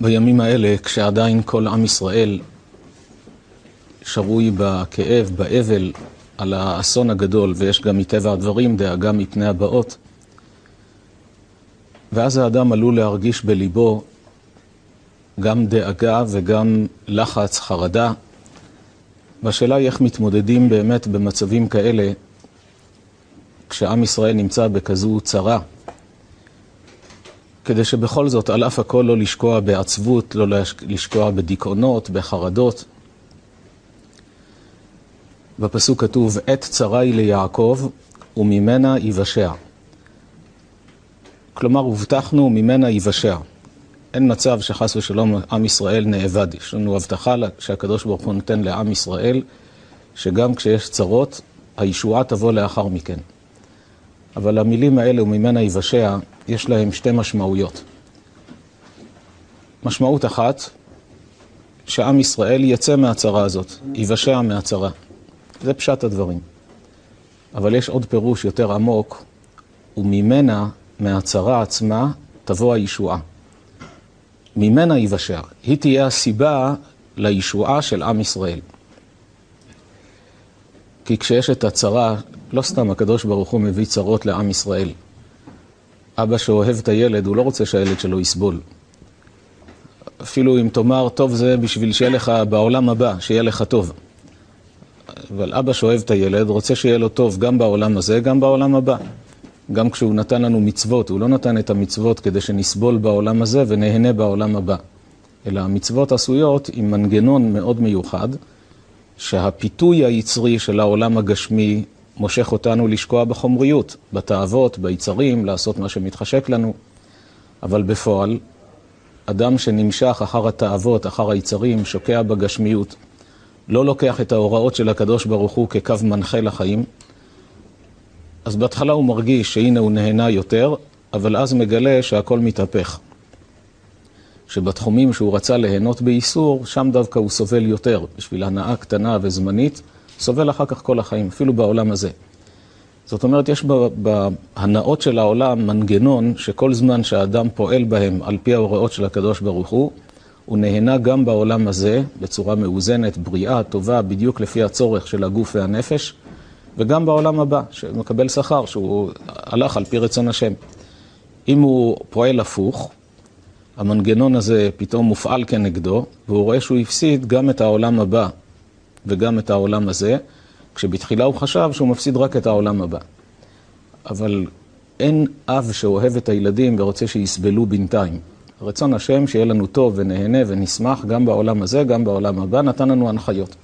בימים האלה, כשעדיין כל עם ישראל שרוי בכאב, באבל, על האסון הגדול, ויש גם מטבע הדברים דאגה מפני הבאות, ואז האדם עלול להרגיש בליבו גם דאגה וגם לחץ, חרדה. והשאלה היא איך מתמודדים באמת במצבים כאלה, כשעם ישראל נמצא בכזו צרה, כדי שבכל זאת, על אף הכל, לא לשקוע בעצבות, לא לשקוע בדיכאונות, בחרדות. בפסוק כתוב, עת צרה היא ליעקב, וממנה יבשע. כלומר, הובטחנו, ממנה יבשע. אין מצב שחס ושלום עם ישראל נאבד. יש לנו הבטחה שהקדוש ברוך הוא נותן לעם ישראל, שגם כשיש צרות, הישועה תבוא לאחר מכן. אבל המילים האלה, וממנה יבשע, יש להם שתי משמעויות. משמעות אחת, שעם ישראל יצא מהצרה הזאת, יבשע מהצרה. זה פשט הדברים. אבל יש עוד פירוש יותר עמוק, וממנה, מהצרה עצמה, תבוא הישועה. ממנה יבשע. היא תהיה הסיבה לישועה של עם ישראל. כי כשיש את הצרה, לא סתם הקדוש ברוך הוא מביא צרות לעם ישראל. אבא שאוהב את הילד, הוא לא רוצה שהילד שלו יסבול. אפילו אם תאמר, טוב זה בשביל שיהיה לך בעולם הבא, שיהיה לך טוב. אבל אבא שאוהב את הילד רוצה שיהיה לו טוב גם בעולם הזה, גם בעולם הבא. גם כשהוא נתן לנו מצוות, הוא לא נתן את המצוות כדי שנסבול בעולם הזה ונהנה בעולם הבא. אלא המצוות עשויות עם מנגנון מאוד מיוחד, שהפיתוי היצרי של העולם הגשמי מושך אותנו לשקוע בחומריות, בתאוות, ביצרים, לעשות מה שמתחשק לנו. אבל בפועל, אדם שנמשך אחר התאוות, אחר היצרים, שוקע בגשמיות, לא לוקח את ההוראות של הקדוש ברוך הוא כקו מנחה לחיים, אז בהתחלה הוא מרגיש שהנה הוא נהנה יותר, אבל אז מגלה שהכל מתהפך. שבתחומים שהוא רצה ליהנות באיסור, שם דווקא הוא סובל יותר. בשביל הנאה קטנה וזמנית, סובל אחר כך כל החיים, אפילו בעולם הזה. זאת אומרת, יש בהנאות של העולם מנגנון שכל זמן שהאדם פועל בהם על פי ההוראות של הקדוש ברוך הוא, הוא נהנה גם בעולם הזה בצורה מאוזנת, בריאה, טובה, בדיוק לפי הצורך של הגוף והנפש, וגם בעולם הבא, שמקבל שכר, שהוא הלך על פי רצון השם. אם הוא פועל הפוך, המנגנון הזה פתאום מופעל כנגדו, והוא רואה שהוא הפסיד גם את העולם הבא וגם את העולם הזה, כשבתחילה הוא חשב שהוא מפסיד רק את העולם הבא. אבל אין אב שאוהב את הילדים ורוצה שיסבלו בינתיים. רצון השם שיהיה לנו טוב ונהנה ונשמח גם בעולם הזה, גם בעולם הבא, נתן לנו הנחיות.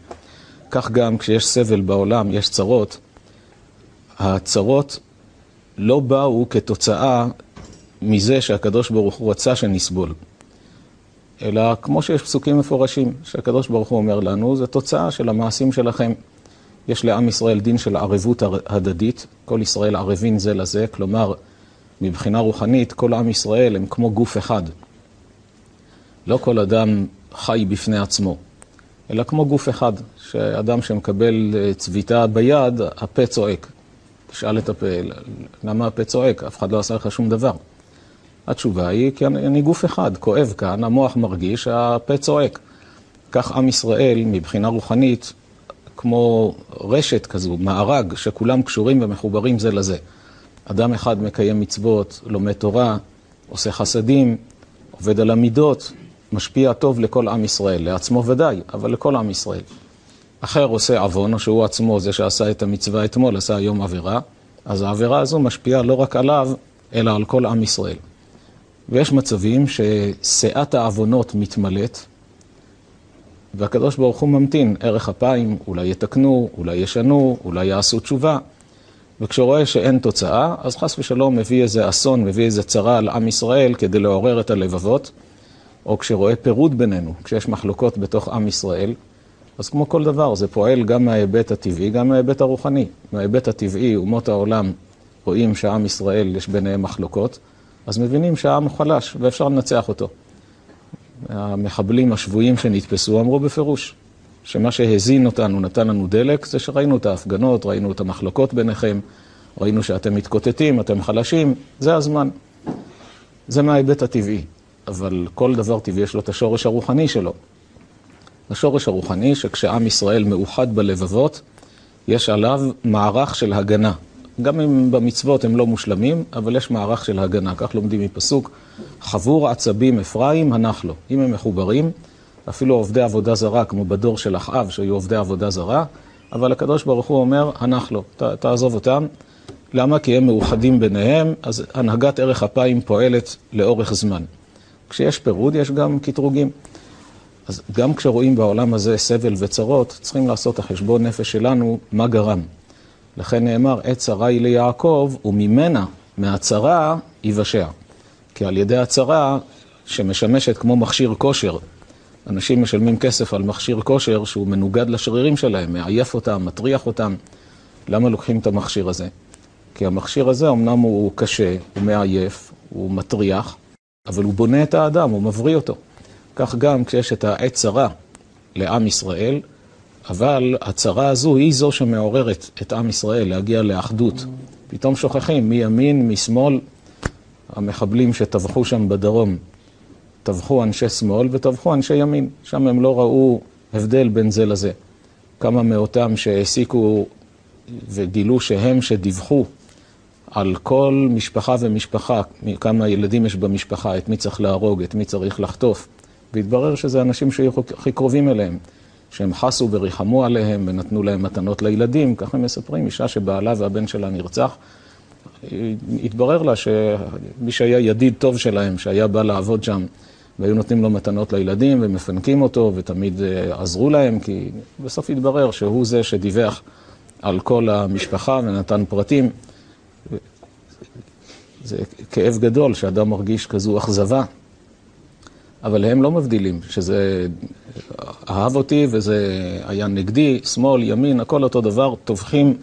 כך גם כשיש סבל בעולם, יש צרות, הצרות לא באו כתוצאה מזה שהקדוש ברוך הוא רצה שנסבול. אלא כמו שיש פסוקים מפורשים, שהקדוש ברוך הוא אומר לנו, זה תוצאה של המעשים שלכם. יש לעם ישראל דין של ערבות הדדית, כל ישראל ערבים זה לזה, כלומר, מבחינה רוחנית, כל עם ישראל הם כמו גוף אחד. לא כל אדם חי בפני עצמו, אלא כמו גוף אחד, שאדם שמקבל צביטה ביד, הפה צועק. תשאל את הפה, למה הפה צועק? אף אחד לא עשה לך שום דבר. התשובה היא, כי אני, אני גוף אחד, כואב כאן, המוח מרגיש, הפה צועק. כך עם ישראל, מבחינה רוחנית, כמו רשת כזו, מארג, שכולם קשורים ומחוברים זה לזה. אדם אחד מקיים מצוות, לומד תורה, עושה חסדים, עובד על המידות, משפיע טוב לכל עם ישראל, לעצמו ודאי, אבל לכל עם ישראל. אחר עושה עוון, או שהוא עצמו זה שעשה את המצווה אתמול, עשה היום עבירה, אז העבירה הזו משפיעה לא רק עליו, אלא על כל עם ישראל. ויש מצבים ששאת העוונות מתמלאת, והקדוש ברוך הוא ממתין ערך אפיים, אולי יתקנו, אולי ישנו, אולי יעשו תשובה. וכשהוא רואה שאין תוצאה, אז חס ושלום מביא איזה אסון, מביא איזה צרה על עם ישראל כדי לעורר את הלבבות, או כשרואה פירוד בינינו, כשיש מחלוקות בתוך עם ישראל, אז כמו כל דבר, זה פועל גם מההיבט הטבעי, גם מההיבט הרוחני. מההיבט הטבעי, אומות העולם רואים שעם ישראל יש ביניהם מחלוקות, אז מבינים שהעם חלש ואפשר לנצח אותו. המחבלים השבויים שנתפסו אמרו בפירוש שמה שהזין אותנו, נתן לנו דלק, זה שראינו את ההפגנות, ראינו את המחלוקות ביניכם, ראינו שאתם מתקוטטים, אתם חלשים, זה הזמן. זה מההיבט הטבעי. אבל כל דבר טבעי יש לו את השורש הרוחני שלו. השורש הרוחני שכשעם ישראל מאוחד בלבבות, יש עליו מערך של הגנה. גם אם במצוות הם לא מושלמים, אבל יש מערך של הגנה. כך לומדים מפסוק, חבור עצבים אפרים הנח לו. אם הם מחוברים, אפילו עובדי עבודה זרה, כמו בדור של אחאב, שהיו עובדי עבודה זרה, אבל הקדוש ברוך הוא אומר, הנח לו, ת, תעזוב אותם. למה? כי הם מאוחדים ביניהם, אז הנהגת ערך אפיים פועלת לאורך זמן. כשיש פירוד, יש גם קטרוגים. אז גם כשרואים בעולם הזה סבל וצרות, צריכים לעשות את החשבון נפש שלנו, מה גרם. לכן נאמר, עת צרה היא ליעקב, וממנה, מהצרה, יבשע. כי על ידי הצרה, שמשמשת כמו מכשיר כושר, אנשים משלמים כסף על מכשיר כושר שהוא מנוגד לשרירים שלהם, מעייף אותם, מטריח אותם. למה לוקחים את המכשיר הזה? כי המכשיר הזה אמנם הוא קשה, הוא מעייף, הוא מטריח, אבל הוא בונה את האדם, הוא מבריא אותו. כך גם כשיש את העת צרה לעם ישראל, אבל הצרה הזו היא זו שמעוררת את עם ישראל להגיע לאחדות. פתאום שוכחים מימין, משמאל, המחבלים שטבחו שם בדרום, טבחו אנשי שמאל וטבחו אנשי ימין. שם הם לא ראו הבדל בין זה לזה. כמה מאותם שהעסיקו וגילו שהם שדיווחו על כל משפחה ומשפחה, כמה ילדים יש במשפחה, את מי צריך להרוג, את מי צריך לחטוף. והתברר שזה אנשים שהיו הכי קרובים אליהם, שהם חסו וריחמו עליהם ונתנו להם מתנות לילדים, ככה הם מספרים, אישה שבעלה והבן שלה נרצח. התברר לה שמי שהיה ידיד טוב שלהם, שהיה בא לעבוד שם, והיו נותנים לו מתנות לילדים ומפנקים אותו ותמיד אה, עזרו להם, כי בסוף התברר שהוא זה שדיווח על כל המשפחה ונתן פרטים. זה כאב גדול שאדם מרגיש כזו אכזבה, אבל הם לא מבדילים, שזה אהב אותי וזה היה נגדי, שמאל, ימין, הכל אותו דבר, טובחים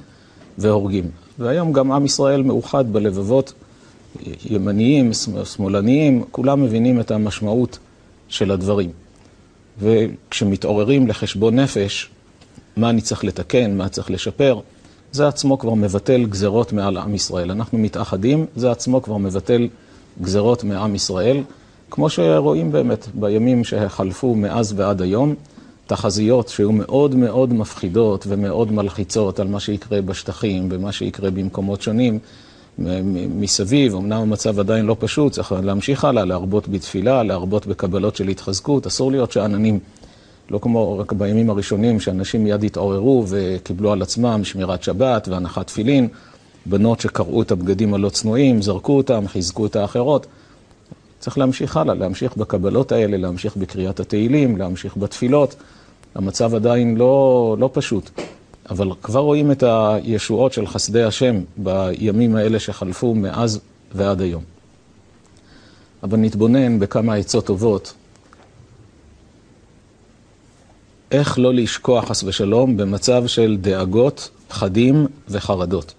והורגים. והיום גם עם ישראל מאוחד בלבבות, ימניים, שמאלניים, כולם מבינים את המשמעות של הדברים. וכשמתעוררים לחשבון נפש, מה אני צריך לתקן, מה צריך לשפר, זה עצמו כבר מבטל גזרות מעל עם ישראל. אנחנו מתאחדים, זה עצמו כבר מבטל גזרות מעם ישראל, כמו שרואים באמת בימים שחלפו מאז ועד היום, תחזיות שהיו מאוד מאוד מפחידות ומאוד מלחיצות על מה שיקרה בשטחים ומה שיקרה במקומות שונים מסביב. אמנם המצב עדיין לא פשוט, צריך להמשיך הלאה, להרבות בתפילה, להרבות בקבלות של התחזקות, אסור להיות שאננים. לא כמו רק בימים הראשונים, שאנשים מיד התעוררו וקיבלו על עצמם שמירת שבת והנחת תפילין, בנות שקרעו את הבגדים הלא צנועים, זרקו אותם, חיזקו את האחרות. צריך להמשיך הלאה, להמשיך בקבלות האלה, להמשיך בקריאת התהילים, להמשיך בתפילות. המצב עדיין לא, לא פשוט, אבל כבר רואים את הישועות של חסדי השם בימים האלה שחלפו מאז ועד היום. אבל נתבונן בכמה עצות טובות איך לא לשקוע חס ושלום במצב של דאגות, פחדים וחרדות.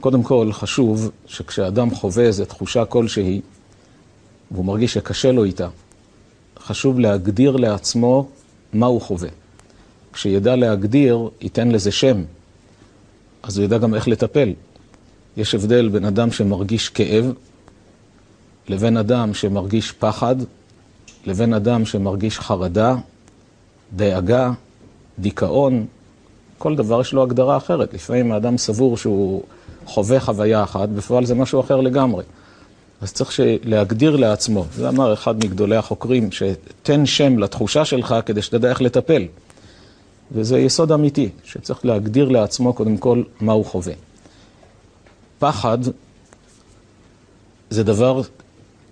קודם כל, חשוב שכשאדם חווה איזו תחושה כלשהי, והוא מרגיש שקשה לו איתה, חשוב להגדיר לעצמו מה הוא חווה. כשידע להגדיר, ייתן לזה שם, אז הוא ידע גם איך לטפל. יש הבדל בין אדם שמרגיש כאב, לבין אדם שמרגיש פחד, לבין אדם שמרגיש חרדה, דאגה, דיכאון, כל דבר יש לו הגדרה אחרת. לפעמים האדם סבור שהוא חווה חוויה אחת, בפועל זה משהו אחר לגמרי. אז צריך להגדיר לעצמו, זה אמר אחד מגדולי החוקרים, שתן שם לתחושה שלך כדי שתדע איך לטפל. וזה יסוד אמיתי, שצריך להגדיר לעצמו קודם כל מה הוא חווה. פחד זה דבר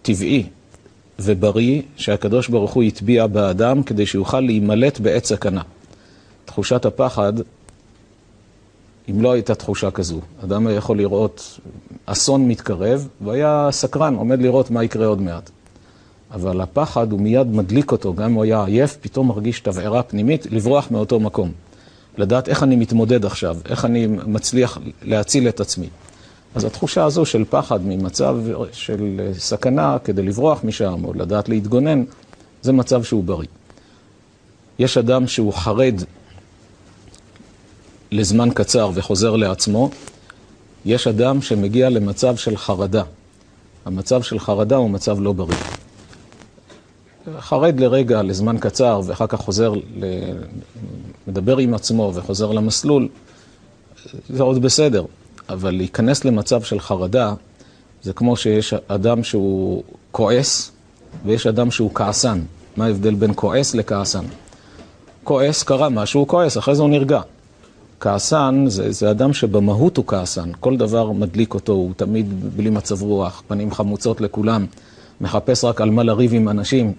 טבעי ובריא שהקדוש ברוך הוא הטביע באדם כדי שיוכל להימלט בעת סכנה. תחושת הפחד, אם לא הייתה תחושה כזו, אדם היה יכול לראות אסון מתקרב והיה סקרן, עומד לראות מה יקרה עוד מעט. אבל הפחד הוא מיד מדליק אותו, גם אם הוא היה עייף, פתאום מרגיש תבערה פנימית, לברוח מאותו מקום. לדעת איך אני מתמודד עכשיו, איך אני מצליח להציל את עצמי. אז התחושה הזו של פחד ממצב של סכנה כדי לברוח משם או לדעת להתגונן, זה מצב שהוא בריא. יש אדם שהוא חרד לזמן קצר וחוזר לעצמו, יש אדם שמגיע למצב של חרדה. המצב של חרדה הוא מצב לא בריא. חרד לרגע, לזמן קצר, ואחר כך חוזר, ל... מדבר עם עצמו וחוזר למסלול, זה עוד בסדר. אבל להיכנס למצב של חרדה, זה כמו שיש אדם שהוא כועס, ויש אדם שהוא כעסן. מה ההבדל בין כועס לכעסן? כועס, קרה משהו, הוא כועס, אחרי זה הוא נרגע. כעסן זה, זה אדם שבמהות הוא כעסן, כל דבר מדליק אותו, הוא תמיד בלי מצב רוח, פנים חמוצות לכולם, מחפש רק על מה לריב עם אנשים.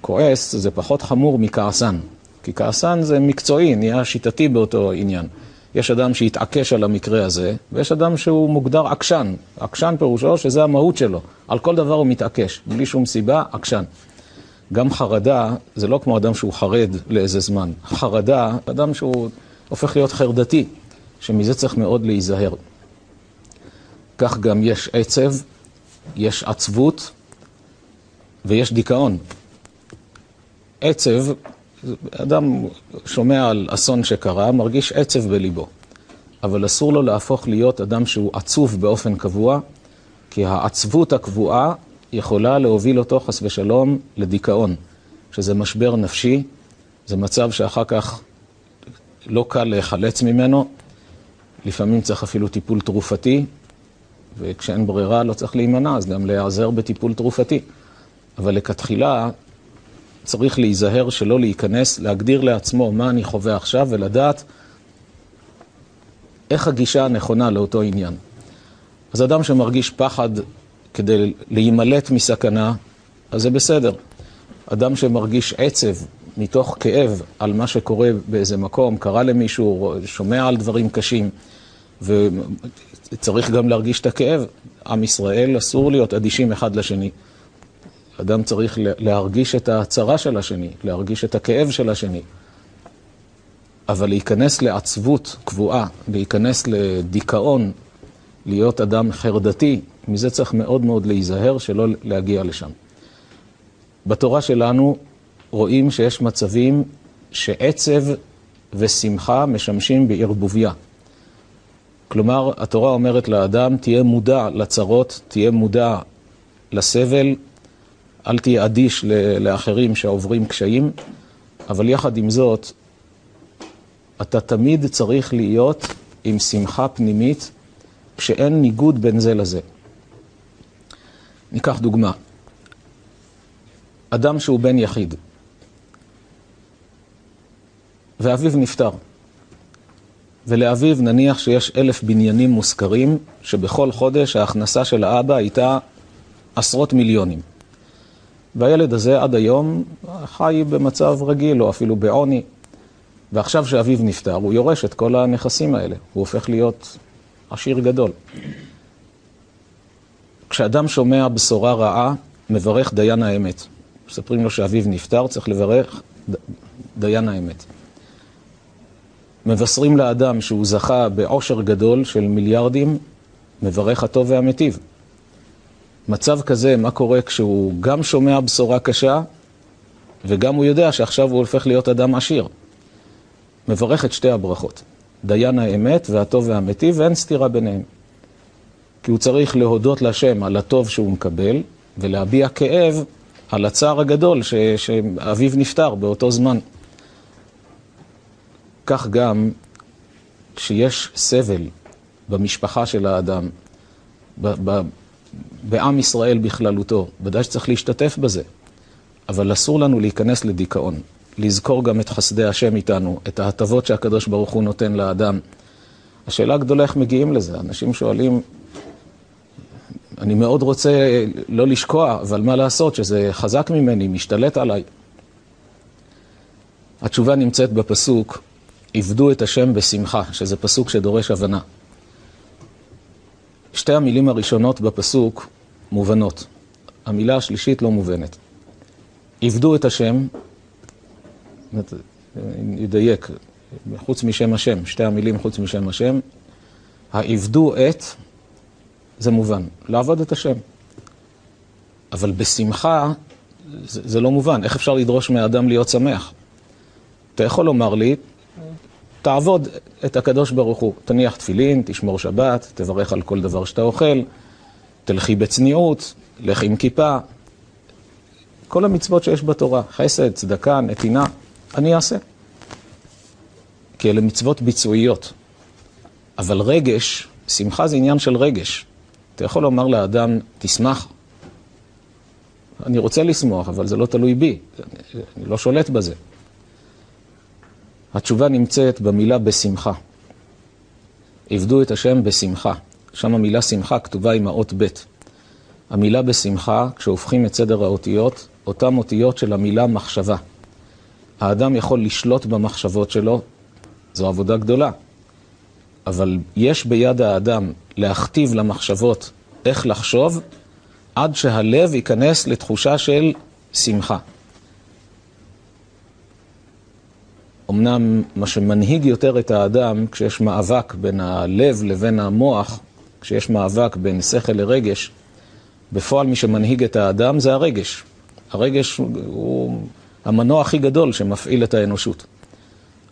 כועס זה פחות חמור מכעסן, כי כעסן זה מקצועי, נהיה שיטתי באותו עניין. יש אדם שהתעקש על המקרה הזה, ויש אדם שהוא מוגדר עקשן. עקשן פירושו שזה המהות שלו, על כל דבר הוא מתעקש, בלי שום סיבה, עקשן. גם חרדה זה לא כמו אדם שהוא חרד לאיזה זמן. חרדה, אדם שהוא הופך להיות חרדתי, שמזה צריך מאוד להיזהר. כך גם יש עצב, יש עצבות ויש דיכאון. עצב, אדם שומע על אסון שקרה, מרגיש עצב בליבו. אבל אסור לו להפוך להיות אדם שהוא עצוב באופן קבוע, כי העצבות הקבועה יכולה להוביל אותו, חס ושלום, לדיכאון, שזה משבר נפשי, זה מצב שאחר כך לא קל להיחלץ ממנו, לפעמים צריך אפילו טיפול תרופתי, וכשאין ברירה לא צריך להימנע, אז גם להיעזר בטיפול תרופתי. אבל לכתחילה צריך להיזהר שלא להיכנס, להגדיר לעצמו מה אני חווה עכשיו ולדעת איך הגישה הנכונה לאותו עניין. אז אדם שמרגיש פחד כדי להימלט מסכנה, אז זה בסדר. אדם שמרגיש עצב מתוך כאב על מה שקורה באיזה מקום, קרה למישהו, שומע על דברים קשים, וצריך גם להרגיש את הכאב. עם ישראל אסור להיות אדישים אחד לשני. אדם צריך להרגיש את הצרה של השני, להרגיש את הכאב של השני. אבל להיכנס לעצבות קבועה, להיכנס לדיכאון, להיות אדם חרדתי, מזה צריך מאוד מאוד להיזהר שלא להגיע לשם. בתורה שלנו רואים שיש מצבים שעצב ושמחה משמשים בערבוביה. כלומר, התורה אומרת לאדם, תהיה מודע לצרות, תהיה מודע לסבל, אל תהיה אדיש לאחרים שעוברים קשיים, אבל יחד עם זאת, אתה תמיד צריך להיות עם שמחה פנימית, כשאין ניגוד בין זה לזה. ניקח דוגמה. אדם שהוא בן יחיד, ואביו נפטר. ולאביו נניח שיש אלף בניינים מושכרים, שבכל חודש ההכנסה של האבא הייתה עשרות מיליונים. והילד הזה עד היום חי במצב רגיל, או אפילו בעוני. ועכשיו שאביו נפטר, הוא יורש את כל הנכסים האלה. הוא הופך להיות עשיר גדול. כשאדם שומע בשורה רעה, מברך דיין האמת. מספרים לו שאביו נפטר, צריך לברך דיין האמת. מבשרים לאדם שהוא זכה בעושר גדול של מיליארדים, מברך הטוב והמיטיב. מצב כזה, מה קורה כשהוא גם שומע בשורה קשה, וגם הוא יודע שעכשיו הוא הופך להיות אדם עשיר. מברך את שתי הברכות, דיין האמת והטוב והמיטיב, ואין סתירה ביניהם. כי הוא צריך להודות לשם על הטוב שהוא מקבל, ולהביע כאב על הצער הגדול ש... שאביו נפטר באותו זמן. כך גם כשיש סבל במשפחה של האדם, ב... ב... בעם ישראל בכללותו, ודאי שצריך להשתתף בזה, אבל אסור לנו להיכנס לדיכאון. לזכור גם את חסדי השם איתנו, את ההטבות שהקדוש ברוך הוא נותן לאדם. השאלה הגדולה איך מגיעים לזה. אנשים שואלים, אני מאוד רוצה לא לשקוע, אבל מה לעשות שזה חזק ממני, משתלט עליי. התשובה נמצאת בפסוק, עבדו את השם בשמחה, שזה פסוק שדורש הבנה. שתי המילים הראשונות בפסוק מובנות. המילה השלישית לא מובנת. עבדו את השם, ידייק, חוץ משם השם, שתי המילים חוץ משם השם, העבדו את זה מובן, לעבוד את השם. אבל בשמחה זה, זה לא מובן. איך אפשר לדרוש מהאדם להיות שמח? אתה יכול לומר לי, תעבוד את הקדוש ברוך הוא, תניח תפילין, תשמור שבת, תברך על כל דבר שאתה אוכל, תלכי בצניעות, לך עם כיפה. כל המצוות שיש בתורה, חסד, צדקה, נתינה, אני אעשה. כי אלה מצוות ביצועיות. אבל רגש, שמחה זה עניין של רגש. אתה יכול לומר לאדם, תשמח. אני רוצה לשמוח, אבל זה לא תלוי בי, אני לא שולט בזה. התשובה נמצאת במילה בשמחה. עבדו את השם בשמחה. שם המילה שמחה כתובה עם האות ב'. המילה בשמחה, כשהופכים את סדר האותיות, אותן אותיות של המילה מחשבה. האדם יכול לשלוט במחשבות שלו, זו עבודה גדולה. אבל יש ביד האדם להכתיב למחשבות איך לחשוב, עד שהלב ייכנס לתחושה של שמחה. אמנם מה שמנהיג יותר את האדם, כשיש מאבק בין הלב לבין המוח, כשיש מאבק בין שכל לרגש, בפועל מי שמנהיג את האדם זה הרגש. הרגש הוא המנוע הכי גדול שמפעיל את האנושות.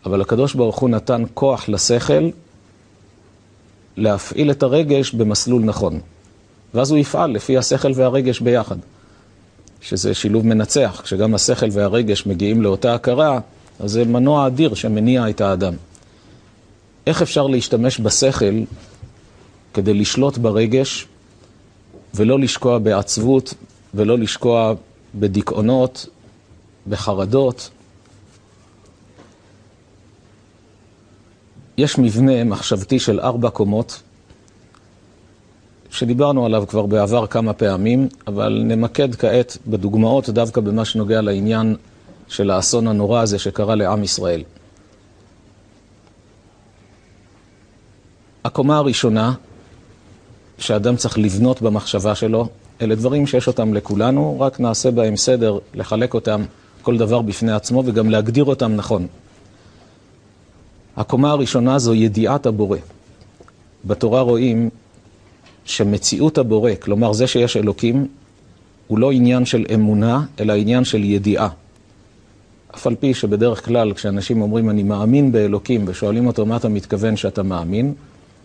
אבל הקדוש ברוך הוא נתן כוח לשכל להפעיל את הרגש במסלול נכון. ואז הוא יפעל לפי השכל והרגש ביחד. שזה שילוב מנצח, כשגם השכל והרגש מגיעים לאותה הכרה, אז זה מנוע אדיר שמניע את האדם. איך אפשר להשתמש בשכל כדי לשלוט ברגש ולא לשקוע בעצבות ולא לשקוע בדיכאונות, בחרדות? יש מבנה מחשבתי של ארבע קומות, שדיברנו עליו כבר בעבר כמה פעמים, אבל נמקד כעת בדוגמאות דווקא במה שנוגע לעניין של האסון הנורא הזה שקרה לעם ישראל. הקומה הראשונה שאדם צריך לבנות במחשבה שלו, אלה דברים שיש אותם לכולנו, רק נעשה בהם סדר, לחלק אותם, כל דבר בפני עצמו, וגם להגדיר אותם נכון. הקומה הראשונה זו ידיעת הבורא. בתורה רואים שמציאות הבורא, כלומר זה שיש אלוקים, הוא לא עניין של אמונה, אלא עניין של ידיעה. אף על פי שבדרך כלל כשאנשים אומרים אני מאמין באלוקים ושואלים אותו מה אתה מתכוון שאתה מאמין,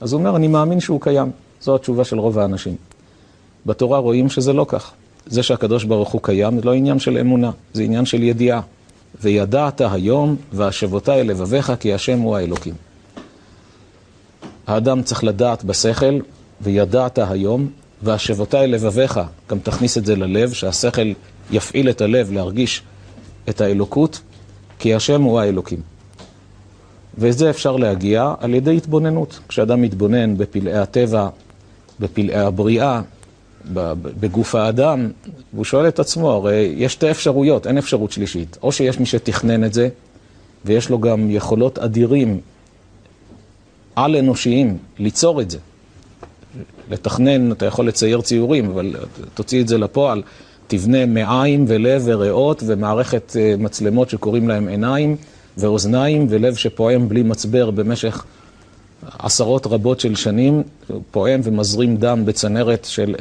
אז הוא אומר אני מאמין שהוא קיים. זו התשובה של רוב האנשים. בתורה רואים שזה לא כך. זה שהקדוש ברוך הוא קיים זה לא עניין של אמונה, זה עניין של ידיעה. וידעת היום והשבותי אל לבביך כי השם הוא האלוקים. האדם צריך לדעת בשכל, וידעת היום, והשבותי אל לבביך, גם תכניס את זה ללב, שהשכל יפעיל את הלב להרגיש את האלוקות, כי השם הוא האלוקים. ואת זה אפשר להגיע על ידי התבוננות. כשאדם מתבונן בפלאי הטבע, בפלאי הבריאה, בגוף האדם, והוא שואל את עצמו, הרי יש שתי אפשרויות, אין אפשרות שלישית. או שיש מי שתכנן את זה, ויש לו גם יכולות אדירים, על-אנושיים, ליצור את זה. לתכנן, אתה יכול לצייר ציורים, אבל תוציא את זה לפועל. תבנה מעיים ולב וריאות ומערכת אה, מצלמות שקוראים להם עיניים ואוזניים ולב שפועם בלי מצבר במשך עשרות רבות של שנים, פועם ומזרים דם בצנרת של,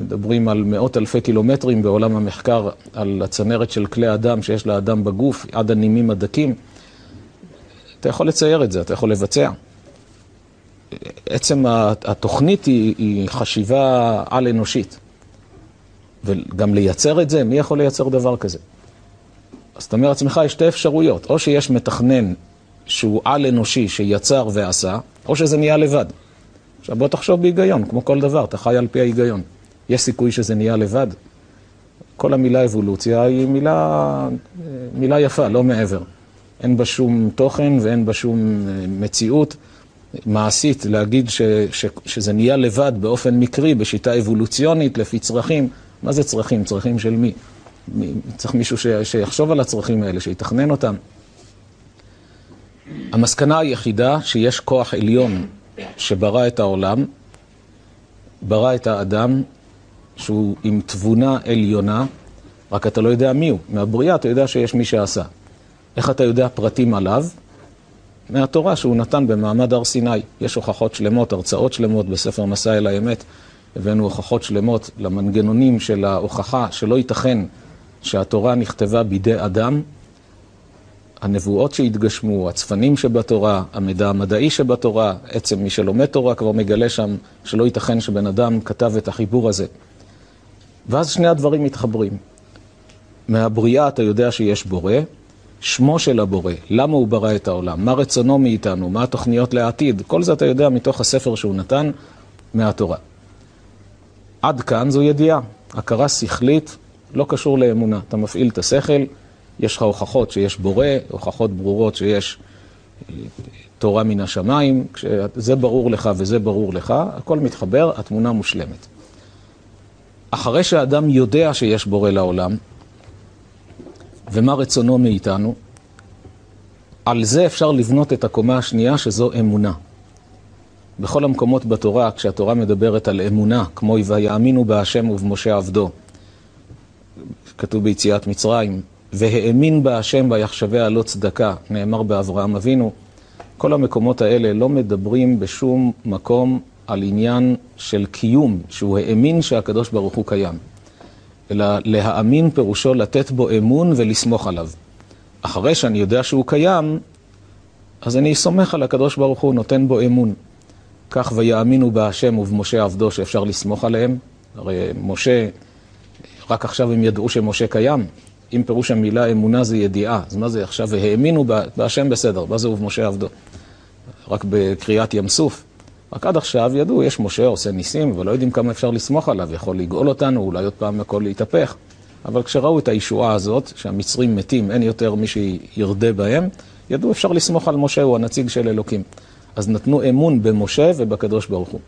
מדברים על מאות אלפי קילומטרים בעולם המחקר, על הצנרת של כלי הדם שיש לאדם בגוף, עד הנימים הדקים. אתה יכול לצייר את זה, אתה יכול לבצע. עצם התוכנית היא, היא חשיבה על-אנושית. וגם לייצר את זה, מי יכול לייצר דבר כזה? אז אתה אומר לעצמך, יש שתי אפשרויות, או שיש מתכנן שהוא על-אנושי שיצר ועשה, או שזה נהיה לבד. עכשיו בוא תחשוב בהיגיון, כמו כל דבר, אתה חי על פי ההיגיון. יש סיכוי שזה נהיה לבד? כל המילה אבולוציה היא מילה, מילה יפה, לא מעבר. אין בה שום תוכן ואין בה שום אה, מציאות מעשית להגיד ש, ש, שזה נהיה לבד באופן מקרי, בשיטה אבולוציונית, לפי צרכים. מה זה צרכים? צרכים של מי? צריך מישהו ש, שיחשוב על הצרכים האלה, שיתכנן אותם. המסקנה היחידה שיש כוח עליון שברא את העולם, ברא את האדם, שהוא עם תבונה עליונה, רק אתה לא יודע מי הוא. מהבריאה אתה יודע שיש מי שעשה. איך אתה יודע פרטים עליו? מהתורה שהוא נתן במעמד הר סיני. יש הוכחות שלמות, הרצאות שלמות בספר מסע אל האמת. הבאנו הוכחות שלמות למנגנונים של ההוכחה שלא ייתכן שהתורה נכתבה בידי אדם. הנבואות שהתגשמו, הצפנים שבתורה, המידע המדעי שבתורה, עצם מי שלומד תורה כבר מגלה שם שלא ייתכן שבן אדם כתב את החיבור הזה. ואז שני הדברים מתחברים. מהבריאה אתה יודע שיש בורא, שמו של הבורא, למה הוא ברא את העולם, מה רצונו מאיתנו, מה התוכניות לעתיד, כל זה אתה יודע מתוך הספר שהוא נתן מהתורה. עד כאן זו ידיעה, הכרה שכלית, לא קשור לאמונה. אתה מפעיל את השכל, יש לך הוכחות שיש בורא, הוכחות ברורות שיש אה, תורה מן השמיים, כשזה ברור לך וזה ברור לך, הכל מתחבר, התמונה מושלמת. אחרי שהאדם יודע שיש בורא לעולם, ומה רצונו מאיתנו, על זה אפשר לבנות את הקומה השנייה שזו אמונה. בכל המקומות בתורה, כשהתורה מדברת על אמונה, כמו ויאמינו בהשם ובמשה עבדו, כתוב ביציאת מצרים, והאמין בהשם ויחשביה לא צדקה, נאמר באברהם אבינו, כל המקומות האלה לא מדברים בשום מקום על עניין של קיום, שהוא האמין שהקדוש ברוך הוא קיים. אלא להאמין פירושו לתת בו אמון ולסמוך עליו. אחרי שאני יודע שהוא קיים, אז אני סומך על הקדוש ברוך הוא, נותן בו אמון. כך ויאמינו בהשם ובמשה עבדו שאפשר לסמוך עליהם. הרי משה, רק עכשיו הם ידעו שמשה קיים. אם פירוש המילה אמונה זה ידיעה, אז מה זה עכשיו? והאמינו בהשם בסדר, מה זה ובמשה עבדו? רק בקריאת ים סוף. רק עד עכשיו ידעו, יש משה עושה ניסים, אבל לא יודעים כמה אפשר לסמוך עליו, יכול לגאול אותנו, אולי עוד פעם הכל להתהפך. אבל כשראו את הישועה הזאת, שהמצרים מתים, אין יותר מי שירדה בהם, ידעו אפשר לסמוך על משה, הוא הנציג של אלוקים. אז נתנו אמון במשה ובקדוש ברוך הוא.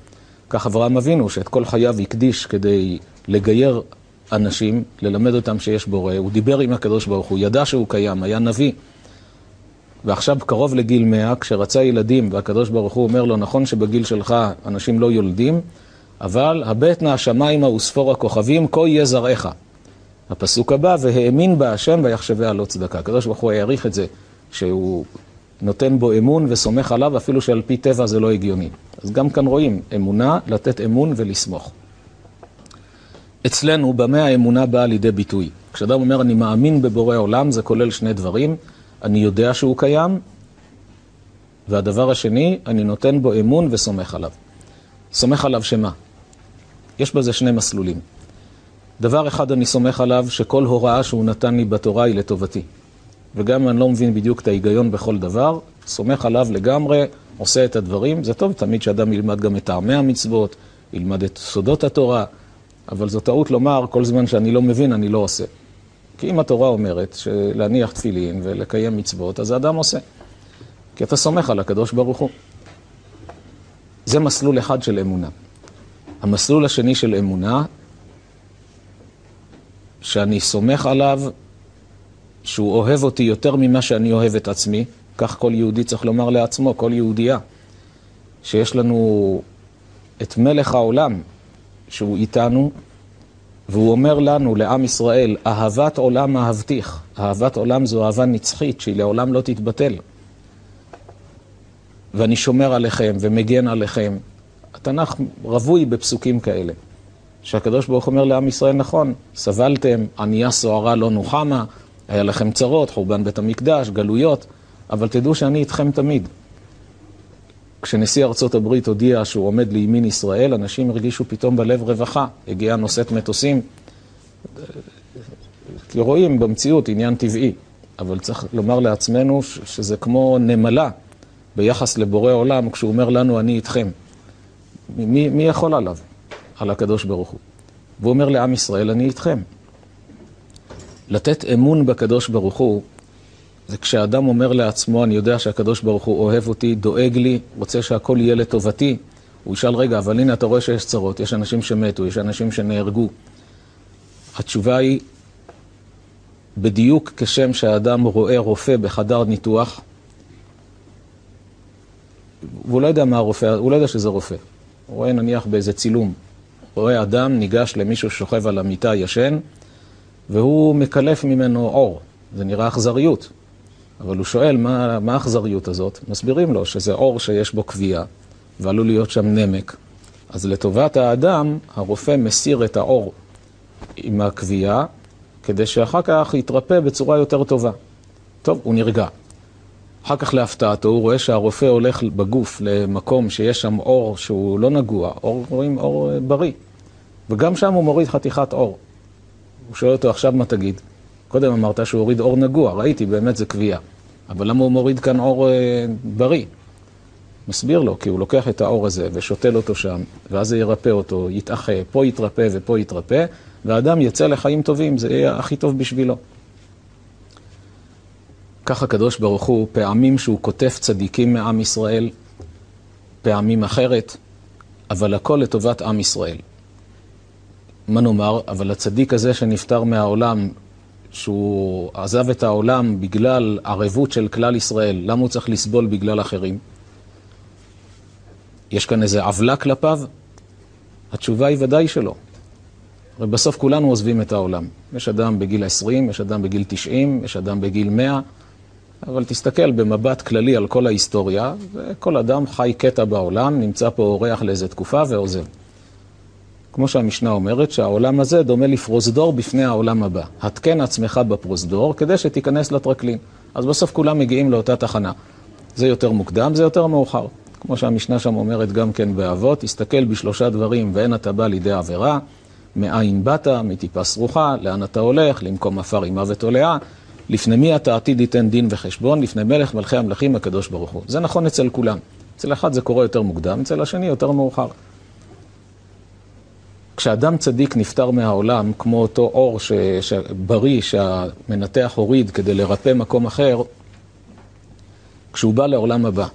כך אברהם אבינו, שאת כל חייו הקדיש כדי לגייר אנשים, ללמד אותם שיש בורא, הוא דיבר עם הקדוש ברוך הוא, ידע שהוא קיים, היה נביא. ועכשיו קרוב לגיל מאה, כשרצה ילדים, והקדוש ברוך הוא אומר לו, נכון שבגיל שלך אנשים לא יולדים, אבל הבט נא השמיימה וספור הכוכבים, כה יהיה זרעך. הפסוק הבא, והאמין בה השם ויחשביה לא צדקה. הקדוש ברוך הוא העריך את זה, שהוא נותן בו אמון וסומך עליו, אפילו שעל פי טבע זה לא הגיוני. אז גם כאן רואים אמונה, לתת אמון ולסמוך. אצלנו, במה האמונה באה לידי ביטוי? כשאדם אומר, אני מאמין בבורא עולם, זה כולל שני דברים. אני יודע שהוא קיים, והדבר השני, אני נותן בו אמון וסומך עליו. סומך עליו שמה? יש בזה שני מסלולים. דבר אחד, אני סומך עליו שכל הוראה שהוא נתן לי בתורה היא לטובתי. וגם אם אני לא מבין בדיוק את ההיגיון בכל דבר, סומך עליו לגמרי, עושה את הדברים. זה טוב תמיד שאדם ילמד גם את טעמי המצוות, ילמד את סודות התורה, אבל זו טעות לומר, כל זמן שאני לא מבין, אני לא עושה. כי אם התורה אומרת שלהניח תפילין ולקיים מצוות, אז האדם עושה. כי אתה סומך על הקדוש ברוך הוא. זה מסלול אחד של אמונה. המסלול השני של אמונה, שאני סומך עליו שהוא אוהב אותי יותר ממה שאני אוהב את עצמי, כך כל יהודי צריך לומר לעצמו, כל יהודייה, שיש לנו את מלך העולם שהוא איתנו, והוא אומר לנו, לעם ישראל, אהבת עולם אהבתיך. אהבת עולם זו אהבה נצחית שהיא לעולם לא תתבטל. ואני שומר עליכם ומגן עליכם. התנ"ך רווי בפסוקים כאלה. שהקדוש ברוך אומר לעם ישראל, נכון, סבלתם, ענייה סוערה לא נוחמה, היה לכם צרות, חורבן בית המקדש, גלויות, אבל תדעו שאני איתכם תמיד. כשנשיא ארצות הברית הודיע שהוא עומד לימין ישראל, אנשים הרגישו פתאום בלב רווחה. הגיעה נושאת מטוסים. רואים במציאות עניין טבעי, אבל צריך לומר לעצמנו שזה כמו נמלה ביחס לבורא עולם, כשהוא אומר לנו, אני איתכם. מי, מי יכול עליו? על הקדוש ברוך הוא. והוא אומר לעם ישראל, אני איתכם. לתת אמון בקדוש ברוך הוא זה כשאדם אומר לעצמו, אני יודע שהקדוש ברוך הוא אוהב אותי, דואג לי, רוצה שהכל יהיה לטובתי. הוא ישאל, רגע, אבל הנה אתה רואה שיש צרות, יש אנשים שמתו, יש אנשים שנהרגו. התשובה היא, בדיוק כשם שהאדם רואה רופא בחדר ניתוח, והוא לא יודע מה הרופא, הוא לא יודע שזה רופא. הוא רואה נניח באיזה צילום, רואה אדם ניגש למישהו ששוכב על המיטה ישן, והוא מקלף ממנו אור. זה נראה אכזריות. אבל הוא שואל, מה האכזריות הזאת? מסבירים לו שזה אור שיש בו כוויה, ועלול להיות שם נמק. אז לטובת האדם, הרופא מסיר את האור עם הכוויה, כדי שאחר כך יתרפא בצורה יותר טובה. טוב, הוא נרגע. אחר כך להפתעתו, הוא רואה שהרופא הולך בגוף למקום שיש שם אור שהוא לא נגוע, אור, רואים אור בריא. וגם שם הוא מוריד חתיכת אור. הוא שואל אותו, עכשיו מה תגיד? קודם אמרת שהוא הוריד אור נגוע, ראיתי, באמת זה קביעה. אבל למה הוא מוריד כאן אור אה, בריא? מסביר לו, כי הוא לוקח את האור הזה ושותל אותו שם, ואז זה ירפא אותו, יתאחה, פה יתרפא ופה יתרפא, והאדם יצא לחיים טובים, זה יהיה הכי טוב בשבילו. כך הקדוש ברוך הוא, פעמים שהוא כותב צדיקים מעם ישראל, פעמים אחרת, אבל הכל לטובת עם ישראל. מה נאמר? אבל הצדיק הזה שנפטר מהעולם, שהוא עזב את העולם בגלל ערבות של כלל ישראל, למה הוא צריך לסבול בגלל אחרים? יש כאן איזה עוולה כלפיו? התשובה היא ודאי שלא. הרי בסוף כולנו עוזבים את העולם. יש אדם בגיל 20, יש אדם בגיל 90, יש אדם בגיל 100, אבל תסתכל במבט כללי על כל ההיסטוריה, וכל אדם חי קטע בעולם, נמצא פה אורח לאיזה תקופה ועוזב. כמו שהמשנה אומרת, שהעולם הזה דומה לפרוזדור בפני העולם הבא. התקן עצמך בפרוזדור כדי שתיכנס לטרקלין. אז בסוף כולם מגיעים לאותה תחנה. זה יותר מוקדם, זה יותר מאוחר. כמו שהמשנה שם אומרת גם כן באבות, תסתכל בשלושה דברים ואין אתה בא לידי עבירה, מאין באת, מטיפה סרוחה, לאן אתה הולך, למקום עפר עם מוות עולאה, לפני מי אתה עתיד ייתן דין וחשבון, לפני מלך מלכי המלכים הקדוש ברוך הוא. זה נכון אצל כולם. אצל אחד זה קורה יותר מוקדם, אצל השני יותר מאוחר. כשאדם צדיק נפטר מהעולם, כמו אותו אור ש... בריא שהמנתח הוריד כדי לרפא מקום אחר, כשהוא בא לעולם הבא.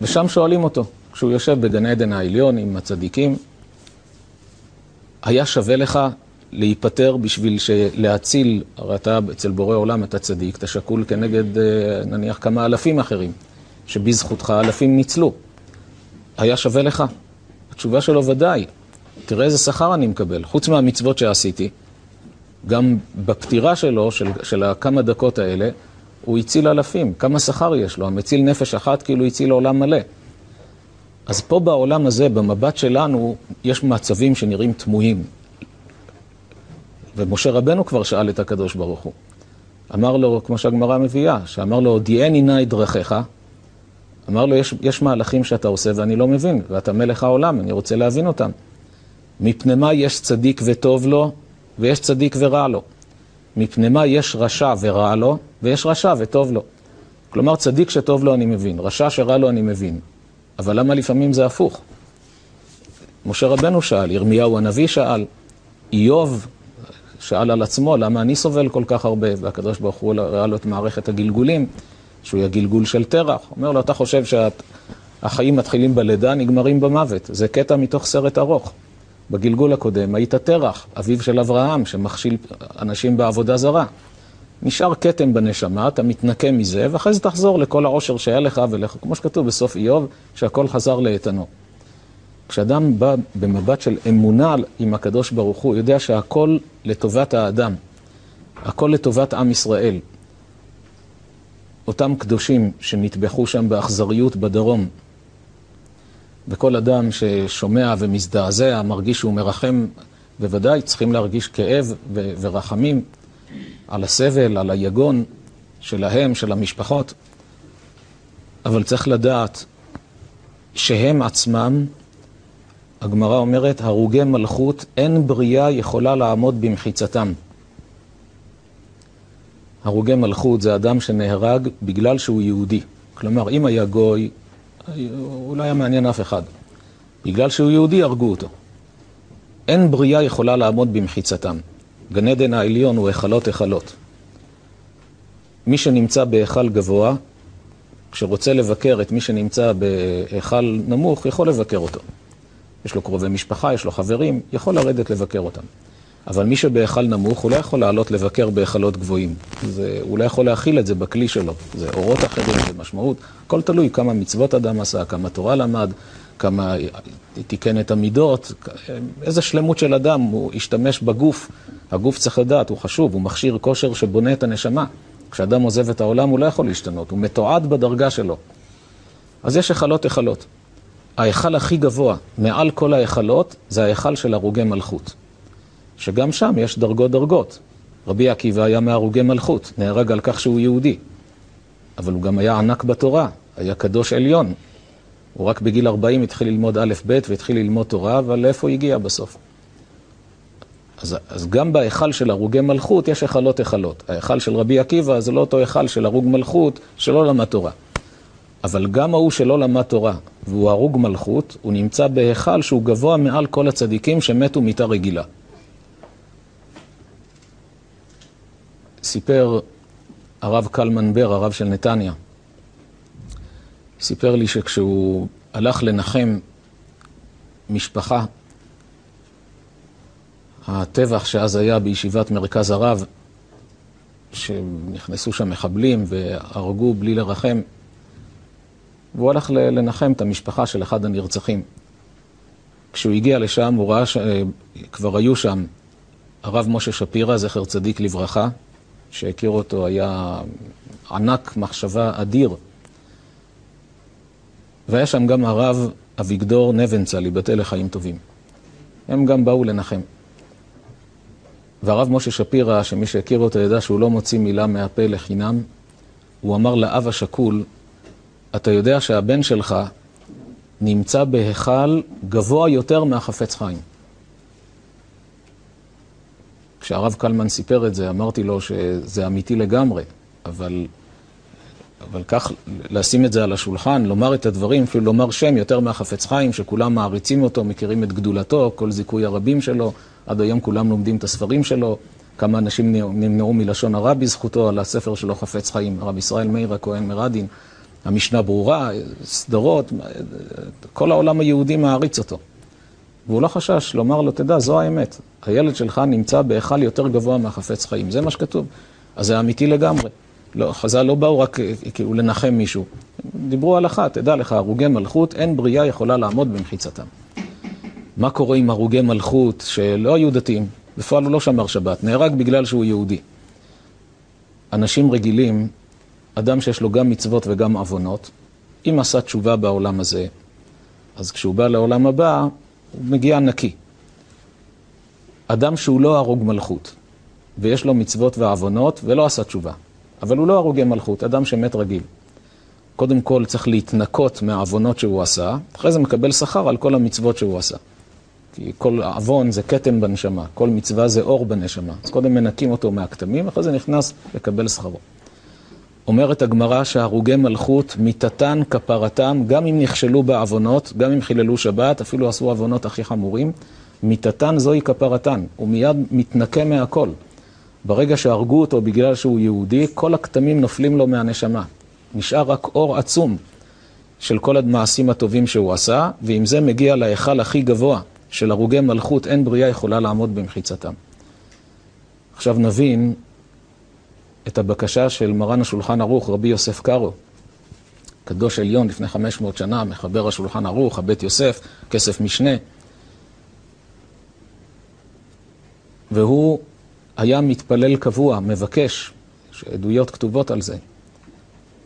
ושם שואלים אותו, כשהוא יושב בגן עדן העליון עם הצדיקים, היה שווה לך להיפטר בשביל להציל, הרי אתה אצל בורא עולם אתה צדיק, אתה שקול כנגד אה, נניח כמה אלפים אחרים, שבזכותך אלפים ניצלו. היה שווה לך? התשובה שלו ודאי. תראה איזה שכר אני מקבל. חוץ מהמצוות שעשיתי, גם בפטירה שלו, של, של הכמה דקות האלה, הוא הציל אלפים. כמה שכר יש לו? המציל נפש אחת כאילו הציל עולם מלא. אז פה בעולם הזה, במבט שלנו, יש מצבים שנראים תמוהים. ומשה רבנו כבר שאל את הקדוש ברוך הוא. אמר לו, כמו שהגמרא מביאה, שאמר לו, הודיעני נא את דרכיך. אמר לו, יש, יש מהלכים שאתה עושה ואני לא מבין, ואתה מלך העולם, אני רוצה להבין אותם. מפני מה יש צדיק וטוב לו, ויש צדיק ורע לו. מפני מה יש רשע ורע לו, ויש רשע וטוב לו. כלומר, צדיק שטוב לו אני מבין, רשע שרע לו אני מבין. אבל למה לפעמים זה הפוך? משה רבנו שאל, ירמיהו הנביא שאל, איוב שאל על עצמו, למה אני סובל כל כך הרבה? והקדוש ברוך הוא ראה לו את מערכת הגלגולים, שהוא יהיה גלגול של תרח. אומר לו, אתה חושב שהחיים מתחילים בלידה, נגמרים במוות. זה קטע מתוך סרט ארוך. בגלגול הקודם היית תרח, אביו של אברהם, שמכשיל אנשים בעבודה זרה. נשאר כתם בנשמה, אתה מתנקה מזה, ואחרי זה תחזור לכל העושר שהיה לך, וכמו שכתוב בסוף איוב, שהכל חזר לאיתנו. כשאדם בא במבט של אמונה עם הקדוש ברוך הוא, יודע שהכל לטובת האדם, הכל לטובת עם ישראל. אותם קדושים שנטבחו שם באכזריות בדרום, וכל אדם ששומע ומזדעזע, מרגיש שהוא מרחם, בוודאי צריכים להרגיש כאב ו- ורחמים על הסבל, על היגון שלהם, של המשפחות, אבל צריך לדעת שהם עצמם הגמרא אומרת, הרוגי מלכות, אין בריאה יכולה לעמוד במחיצתם. הרוגי מלכות זה אדם שנהרג בגלל שהוא יהודי. כלומר, אם היה גוי, הוא לא היה מעניין אף אחד. בגלל שהוא יהודי, הרגו אותו. אין בריאה יכולה לעמוד במחיצתם. גן עדן העליון הוא היכלות היכלות. מי שנמצא בהיכל גבוה, כשרוצה לבקר את מי שנמצא בהיכל נמוך, יכול לבקר אותו. יש לו קרובי משפחה, יש לו חברים, יכול לרדת לבקר אותם. אבל מי שבהיכל נמוך, הוא לא יכול לעלות לבקר בהיכלות גבוהים. זה, הוא לא יכול להכיל את זה בכלי שלו. זה אורות אחרים, זה משמעות. הכל תלוי כמה מצוות אדם עשה, כמה תורה למד, כמה תיקן את המידות, איזה שלמות של אדם הוא השתמש בגוף. הגוף צריך לדעת, הוא חשוב, הוא מכשיר כושר שבונה את הנשמה. כשאדם עוזב את העולם הוא לא יכול להשתנות, הוא מתועד בדרגה שלו. אז יש היכלות היכלות. ההיכל הכי גבוה מעל כל ההיכלות זה ההיכל של הרוגי מלכות. שגם שם יש דרגות דרגות. רבי עקיבא היה מהרוגי מלכות, נהרג על כך שהוא יהודי. אבל הוא גם היה ענק בתורה, היה קדוש עליון. הוא רק בגיל 40 התחיל ללמוד א' ב' והתחיל ללמוד תורה, אבל לאיפה הוא הגיע בסוף? אז, אז גם בהיכל של הרוגי מלכות יש היכלות היכלות. ההיכל של רבי עקיבא זה לא אותו היכל של הרוג מלכות שלא למד תורה. אבל גם ההוא שלא למד תורה, והוא הרוג מלכות, הוא נמצא בהיכל שהוא גבוה מעל כל הצדיקים שמתו מיתה רגילה. סיפר הרב קלמן בר, הרב של נתניה, סיפר לי שכשהוא הלך לנחם משפחה, הטבח שאז היה בישיבת מרכז הרב, שנכנסו שם מחבלים והרגו בלי לרחם, והוא הלך לנחם את המשפחה של אחד הנרצחים. כשהוא הגיע לשם, הוא ראה שכבר היו שם הרב משה שפירא, זכר צדיק לברכה, שהכיר אותו, היה ענק מחשבה אדיר. והיה שם גם הרב אביגדור נבנצל, ייבטל לחיים טובים. הם גם באו לנחם. והרב משה שפירא, שמי שהכיר אותו ידע שהוא לא מוציא מילה מהפה לחינם, הוא אמר לאב השכול, אתה יודע שהבן שלך נמצא בהיכל גבוה יותר מהחפץ חיים. כשהרב קלמן סיפר את זה, אמרתי לו שזה אמיתי לגמרי, אבל, אבל כך, לשים את זה על השולחן, לומר את הדברים, אפילו לומר שם יותר מהחפץ חיים, שכולם מעריצים אותו, מכירים את גדולתו, כל זיכוי הרבים שלו, עד היום כולם לומדים את הספרים שלו, כמה אנשים נמנעו מלשון הרע בזכותו על הספר שלו חפץ חיים, הרב ישראל מאיר הכהן מרדין, המשנה ברורה, סדרות, כל העולם היהודי מעריץ אותו. והוא לא חשש לומר לו, תדע, זו האמת. הילד שלך נמצא בהיכל יותר גבוה מהחפץ חיים. זה מה שכתוב. אז זה אמיתי לגמרי. לא, חז"ל לא באו רק כאילו לנחם מישהו. דיברו הלכה, תדע לך, הרוגי מלכות, אין בריאה יכולה לעמוד במחיצתם. מה קורה עם הרוגי מלכות שלא היו דתיים? בפועל הוא לא שמר שבת, נהרג בגלל שהוא יהודי. אנשים רגילים, אדם שיש לו גם מצוות וגם עוונות, אם עשה תשובה בעולם הזה, אז כשהוא בא לעולם הבא, הוא מגיע נקי. אדם שהוא לא הרוג מלכות, ויש לו מצוות ועוונות, ולא עשה תשובה, אבל הוא לא הרוגי מלכות, אדם שמת רגיל. קודם כל צריך להתנקות מהעוונות שהוא עשה, אחרי זה מקבל שכר על כל המצוות שהוא עשה. כי כל עוון זה כתם בנשמה, כל מצווה זה אור בנשמה. אז קודם מנקים אותו מהכתמים, אחרי זה נכנס לקבל שכרו. אומרת הגמרא שהרוגי מלכות, מיתתן כפרתם, גם אם נכשלו בעוונות, גם אם חיללו שבת, אפילו עשו עוונות הכי חמורים, מיתתן זוהי כפרתן, הוא מיד מתנקה מהכל. ברגע שהרגו אותו בגלל שהוא יהודי, כל הכתמים נופלים לו מהנשמה. נשאר רק אור עצום של כל המעשים הטובים שהוא עשה, ועם זה מגיע להיכל הכי גבוה של הרוגי מלכות, אין בריאה יכולה לעמוד במחיצתם. עכשיו נבין את הבקשה של מרן השולחן ערוך, רבי יוסף קארו, קדוש עליון לפני 500 שנה, מחבר השולחן ערוך, הבית יוסף, כסף משנה. והוא היה מתפלל קבוע, מבקש, שעדויות כתובות על זה,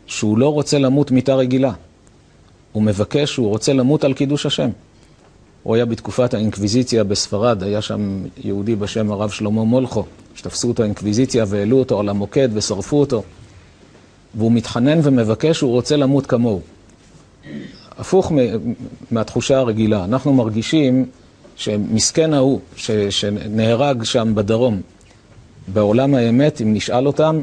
שהוא לא רוצה למות מיתה רגילה. הוא מבקש, הוא רוצה למות על קידוש השם. הוא היה בתקופת האינקוויזיציה בספרד, היה שם יהודי בשם הרב שלמה מולכו, שתפסו אותו האינקוויזיציה והעלו אותו על המוקד ושרפו אותו. והוא מתחנן ומבקש, הוא רוצה למות כמוהו. הפוך מהתחושה הרגילה. אנחנו מרגישים שמסכן ההוא, ש, שנהרג שם בדרום, בעולם האמת, אם נשאל אותם,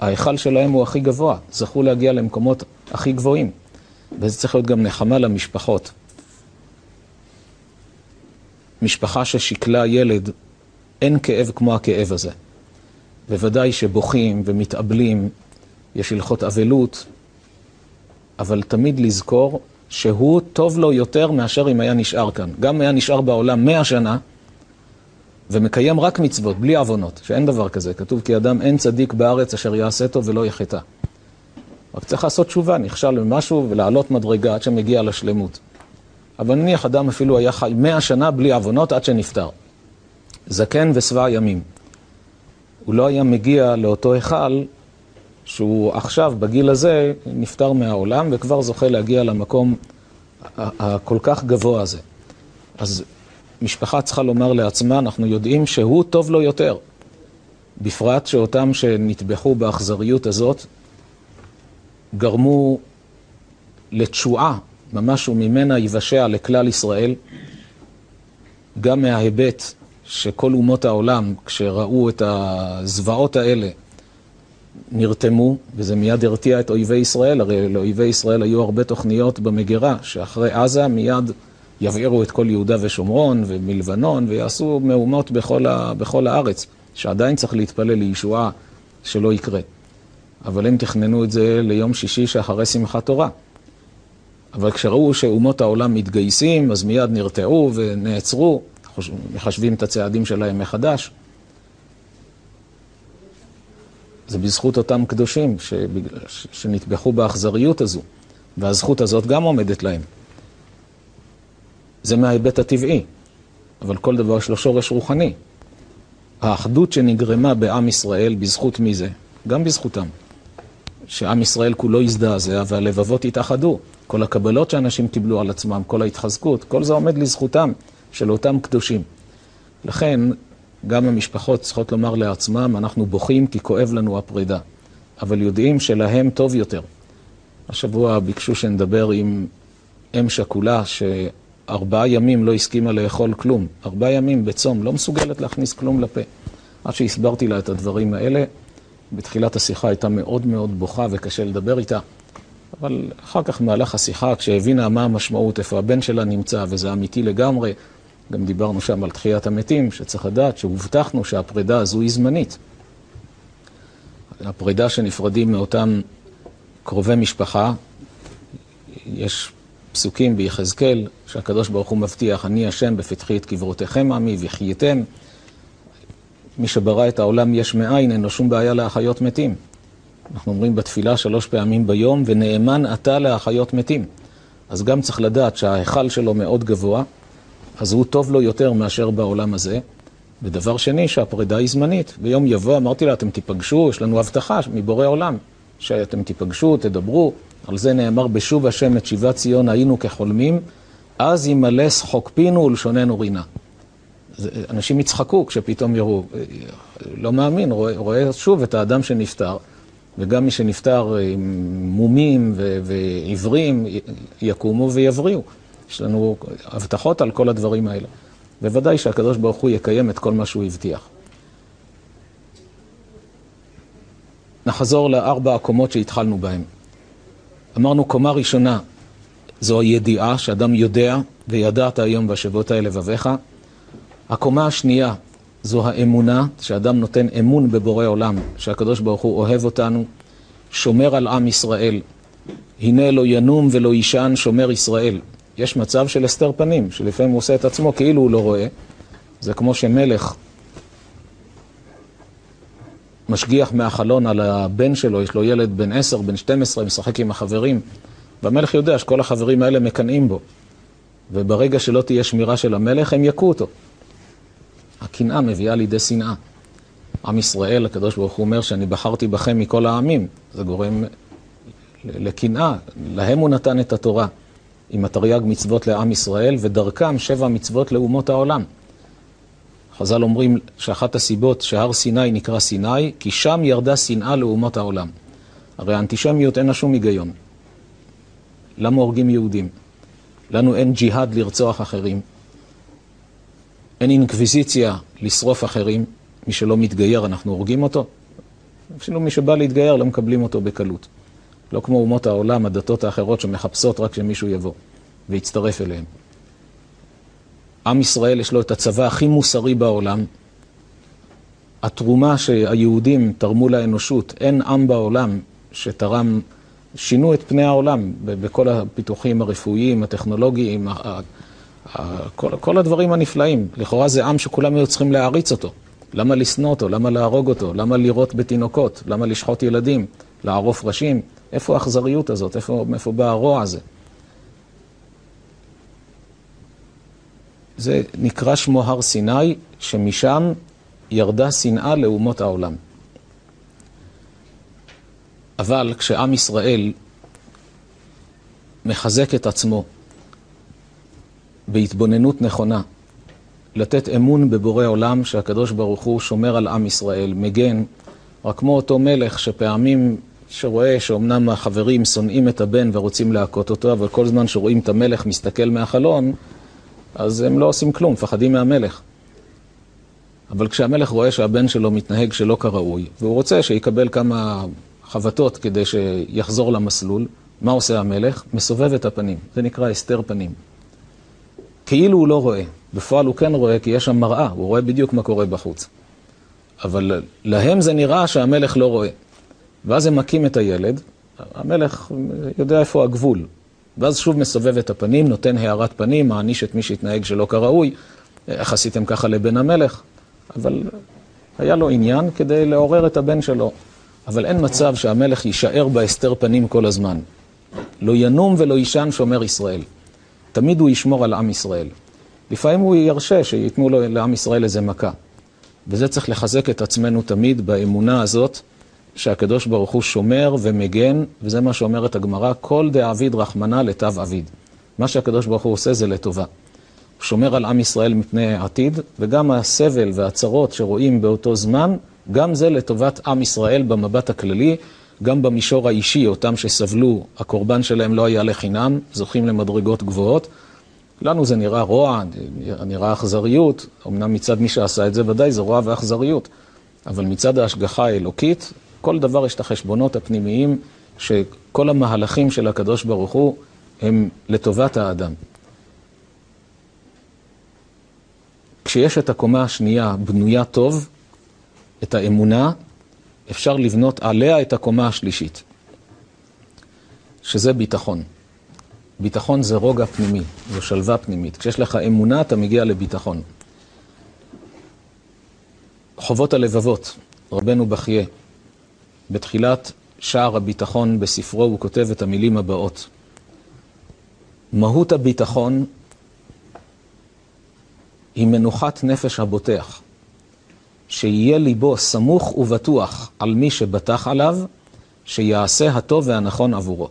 ההיכל שלהם הוא הכי גבוה, זכו להגיע למקומות הכי גבוהים. וזה צריך להיות גם נחמה למשפחות. משפחה ששכלה ילד, אין כאב כמו הכאב הזה. בוודאי שבוכים ומתאבלים, יש הלכות אבלות, אבל תמיד לזכור שהוא טוב לו יותר מאשר אם היה נשאר כאן. גם היה נשאר בעולם מאה שנה ומקיים רק מצוות, בלי עוונות, שאין דבר כזה. כתוב כי אדם אין צדיק בארץ אשר יעשה טוב ולא יחטא. רק צריך לעשות תשובה, נכשל במשהו ולעלות מדרגה עד שמגיע לשלמות. אבל נניח אדם אפילו היה חי מאה שנה בלי עוונות עד שנפטר. זקן ושבע ימים. הוא לא היה מגיע לאותו היכל שהוא עכשיו, בגיל הזה, נפטר מהעולם וכבר זוכה להגיע למקום הכל כך גבוה הזה. אז משפחה צריכה לומר לעצמה, אנחנו יודעים שהוא טוב לו יותר. בפרט שאותם שנטבחו באכזריות הזאת גרמו לתשועה, ממש וממנה יבשע לכלל ישראל, גם מההיבט שכל אומות העולם, כשראו את הזוועות האלה, נרתמו, וזה מיד הרתיע את אויבי ישראל, הרי לאויבי ישראל היו הרבה תוכניות במגירה, שאחרי עזה מיד יבעירו את כל יהודה ושומרון ומלבנון, ויעשו מהומות בכל, ה, בכל הארץ, שעדיין צריך להתפלל לישועה שלא יקרה. אבל הם תכננו את זה ליום שישי שאחרי שמחת תורה. אבל כשראו שאומות העולם מתגייסים, אז מיד נרתעו ונעצרו, מחשבים את הצעדים שלהם מחדש. זה בזכות אותם קדושים שנטבחו באכזריות הזו, והזכות הזאת גם עומדת להם. זה מההיבט הטבעי, אבל כל דבר יש לו שורש רוחני. האחדות שנגרמה בעם ישראל, בזכות מי זה? גם בזכותם. שעם ישראל כולו הזדעזע והלבבות התאחדו. כל הקבלות שאנשים קיבלו על עצמם, כל ההתחזקות, כל זה עומד לזכותם של אותם קדושים. לכן, גם המשפחות צריכות לומר לעצמם, אנחנו בוכים כי כואב לנו הפרידה, אבל יודעים שלהם טוב יותר. השבוע ביקשו שנדבר עם אם שכולה שארבעה ימים לא הסכימה לאכול כלום, ארבעה ימים בצום, לא מסוגלת להכניס כלום לפה. עד שהסברתי לה את הדברים האלה, בתחילת השיחה הייתה מאוד מאוד בוכה וקשה לדבר איתה, אבל אחר כך במהלך השיחה, כשהבינה מה המשמעות, איפה הבן שלה נמצא, וזה אמיתי לגמרי, גם דיברנו שם על תחיית המתים, שצריך לדעת שהובטחנו שהפרידה הזו היא זמנית. הפרידה שנפרדים מאותם קרובי משפחה, יש פסוקים ביחזקאל שהקדוש ברוך הוא מבטיח, אני השם בפתחי את קברותיכם עמי וחייתם. מי שברא את העולם יש מאין, אין לו שום בעיה להחיות מתים. אנחנו אומרים בתפילה שלוש פעמים ביום, ונאמן אתה להחיות מתים. אז גם צריך לדעת שההיכל שלו מאוד גבוה, אז הוא טוב לו יותר מאשר בעולם הזה. ודבר שני, שהפרידה היא זמנית. ביום יבוא אמרתי לה, אתם תיפגשו, יש לנו הבטחה מבורא עולם, שאתם תיפגשו, תדברו. על זה נאמר, בשוב השם את שיבת ציון היינו כחולמים, אז ימלא שחוק פינו ולשוננו רינה. אנשים יצחקו כשפתאום יראו, לא מאמין, רואה, רואה שוב את האדם שנפטר, וגם מי שנפטר עם מומים ועיוורים יקומו ויבריאו. יש לנו הבטחות על כל הדברים האלה. בוודאי שהקדוש ברוך הוא יקיים את כל מה שהוא הבטיח. נחזור לארבע הקומות שהתחלנו בהן. אמרנו, קומה ראשונה זו הידיעה, שאדם יודע, וידעת היום והשבות האלה לבביך. הקומה השנייה זו האמונה, שאדם נותן אמון בבורא עולם, שהקדוש ברוך הוא אוהב אותנו, שומר על עם ישראל. הנה לא ינום ולא יישן שומר ישראל. יש מצב של הסתר פנים, שלפעמים הוא עושה את עצמו כאילו הוא לא רואה. זה כמו שמלך משגיח מהחלון על הבן שלו, יש לו ילד בן עשר, בן 12, משחק עם החברים, והמלך יודע שכל החברים האלה מקנאים בו. וברגע שלא תהיה שמירה של המלך, הם יכו אותו. הקנאה מביאה לידי שנאה. עם ישראל, הקדוש ברוך הוא אומר שאני בחרתי בכם מכל העמים. זה גורם לקנאה. להם הוא נתן את התורה. עם התרי"ג מצוות לעם ישראל, ודרכם שבע מצוות לאומות העולם. חז"ל אומרים שאחת הסיבות שהר סיני נקרא סיני, כי שם ירדה שנאה לאומות העולם. הרי האנטישמיות אין לה שום היגיון. למה הורגים יהודים? לנו אין ג'יהאד לרצוח אחרים. אין אינקוויזיציה לשרוף אחרים. מי שלא מתגייר, אנחנו הורגים אותו. אפילו מי שבא להתגייר, לא מקבלים אותו בקלות. לא כמו אומות העולם, הדתות האחרות שמחפשות רק שמישהו יבוא ויצטרף אליהם. עם ישראל יש לו את הצבא הכי מוסרי בעולם. התרומה שהיהודים תרמו לאנושות, אין עם בעולם שתרם, שינו את פני העולם בכל הפיתוחים הרפואיים, הטכנולוגיים, כל, כל הדברים הנפלאים. לכאורה זה עם שכולם היו צריכים להעריץ אותו. למה לשנוא אותו? למה להרוג אותו? למה לירות בתינוקות? למה לשחוט ילדים? לערוף ראשים? איפה האכזריות הזאת? איפה, איפה בא הרוע הזה? זה נקרא שמו הר סיני, שמשם ירדה שנאה לאומות העולם. אבל כשעם ישראל מחזק את עצמו בהתבוננות נכונה, לתת אמון בבורא עולם שהקדוש ברוך הוא שומר על עם ישראל, מגן, רק כמו אותו מלך שפעמים שרואה שאומנם החברים שונאים את הבן ורוצים להכות אותו, אבל כל זמן שרואים את המלך מסתכל מהחלון, אז הם לא עושים כלום, מפחדים מהמלך. אבל כשהמלך רואה שהבן שלו מתנהג שלא כראוי, והוא רוצה שיקבל כמה חבטות כדי שיחזור למסלול, מה עושה המלך? מסובב את הפנים. זה נקרא הסתר פנים. כאילו הוא לא רואה. בפועל הוא כן רואה, כי יש שם מראה, הוא רואה בדיוק מה קורה בחוץ. אבל להם זה נראה שהמלך לא רואה. ואז הם מכים את הילד, המלך יודע איפה הגבול. ואז שוב מסובב את הפנים, נותן הערת פנים, מעניש את מי שהתנהג שלא כראוי. איך עשיתם ככה לבן המלך? אבל היה לו עניין כדי לעורר את הבן שלו. אבל אין מצב שהמלך יישאר בהסתר פנים כל הזמן. לא ינום ולא יישן שומר ישראל. תמיד הוא ישמור על עם ישראל. לפעמים הוא ירשה שייתנו לעם ישראל איזה מכה. וזה צריך לחזק את עצמנו תמיד באמונה הזאת, שהקדוש ברוך הוא שומר ומגן, וזה מה שאומרת הגמרא, כל דאביד רחמנא לתו אביד. מה שהקדוש ברוך הוא עושה זה לטובה. הוא שומר על עם ישראל מפני העתיד, וגם הסבל והצרות שרואים באותו זמן, גם זה לטובת עם ישראל במבט הכללי, גם במישור האישי, אותם שסבלו, הקורבן שלהם לא היה לחינם, זוכים למדרגות גבוהות. לנו זה נראה רוע, נראה אכזריות, אמנם מצד מי שעשה את זה ודאי זה רוע ואכזריות, אבל מצד ההשגחה האלוקית, כל דבר יש את החשבונות הפנימיים, שכל המהלכים של הקדוש ברוך הוא הם לטובת האדם. כשיש את הקומה השנייה בנויה טוב, את האמונה, אפשר לבנות עליה את הקומה השלישית, שזה ביטחון. ביטחון זה רוגע פנימי, זו שלווה פנימית. כשיש לך אמונה, אתה מגיע לביטחון. חובות הלבבות, רבנו בחייה, בתחילת שער הביטחון בספרו הוא כותב את המילים הבאות: מהות הביטחון היא מנוחת נפש הבוטח, שיהיה ליבו סמוך ובטוח על מי שבטח עליו, שיעשה הטוב והנכון עבורו.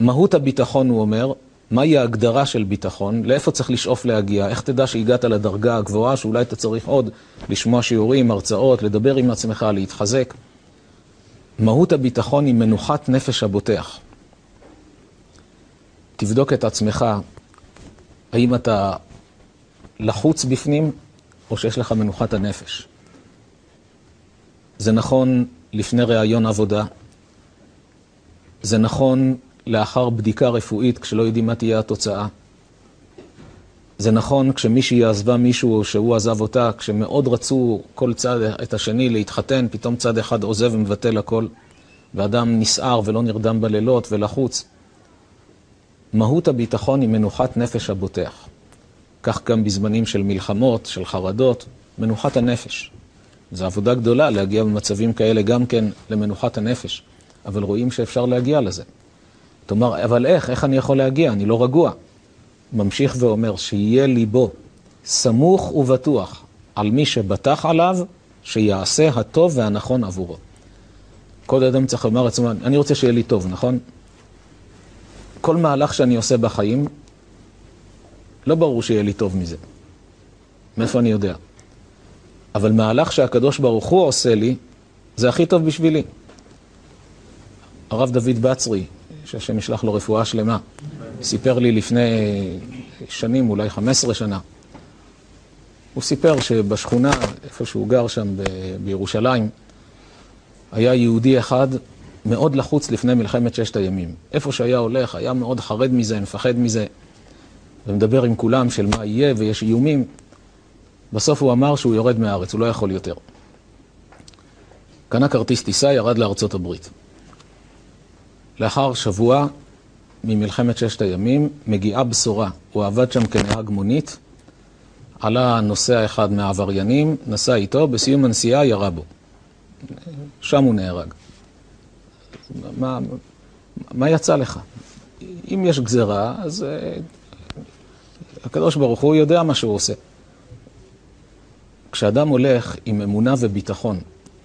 מהות הביטחון, הוא אומר, מהי ההגדרה של ביטחון, לאיפה צריך לשאוף להגיע, איך תדע שהגעת לדרגה הגבוהה, שאולי אתה צריך עוד לשמוע שיעורים, הרצאות, לדבר עם עצמך, להתחזק. מהות הביטחון היא מנוחת נפש הבוטח. תבדוק את עצמך, האם אתה לחוץ בפנים, או שיש לך מנוחת הנפש. זה נכון לפני ראיון עבודה, זה נכון לאחר בדיקה רפואית כשלא יודעים מה תהיה התוצאה. זה נכון כשמישהי עזבה מישהו או שהוא עזב אותה, כשמאוד רצו כל צד את השני להתחתן, פתאום צד אחד עוזב ומבטל הכל, ואדם נסער ולא נרדם בלילות ולחוץ. מהות הביטחון היא מנוחת נפש הבוטח. כך גם בזמנים של מלחמות, של חרדות, מנוחת הנפש. זו עבודה גדולה להגיע במצבים כאלה גם כן למנוחת הנפש, אבל רואים שאפשר להגיע לזה. תאמר, אבל איך? איך אני יכול להגיע? אני לא רגוע. ממשיך ואומר, שיהיה ליבו סמוך ובטוח על מי שבטח עליו, שיעשה הטוב והנכון עבורו. כל אדם צריך לומר לעצמו, אני רוצה שיהיה לי טוב, נכון? כל מהלך שאני עושה בחיים, לא ברור שיהיה לי טוב מזה. מאיפה אני יודע? אבל מהלך שהקדוש ברוך הוא עושה לי, זה הכי טוב בשבילי. הרב דוד בצרי, שהשם ישלח לו רפואה שלמה, סיפר לי לפני שנים, אולי 15 שנה, הוא סיפר שבשכונה, איפה שהוא גר שם בירושלים, היה יהודי אחד מאוד לחוץ לפני מלחמת ששת הימים. איפה שהיה הולך, היה מאוד חרד מזה, מפחד מזה, ומדבר עם כולם של מה יהיה ויש איומים. בסוף הוא אמר שהוא יורד מהארץ, הוא לא יכול יותר. קנה כרטיס טיסה, ירד לארצות הברית. לאחר שבוע ממלחמת ששת הימים, מגיעה בשורה. הוא עבד שם כנהג מונית, עלה נוסע אחד מהעבריינים, נסע איתו, בסיום הנסיעה ירה בו. שם הוא נהרג. מה, מה יצא לך? אם יש גזרה, אז uh, הקדוש ברוך הוא יודע מה שהוא עושה. כשאדם הולך עם אמונה וביטחון,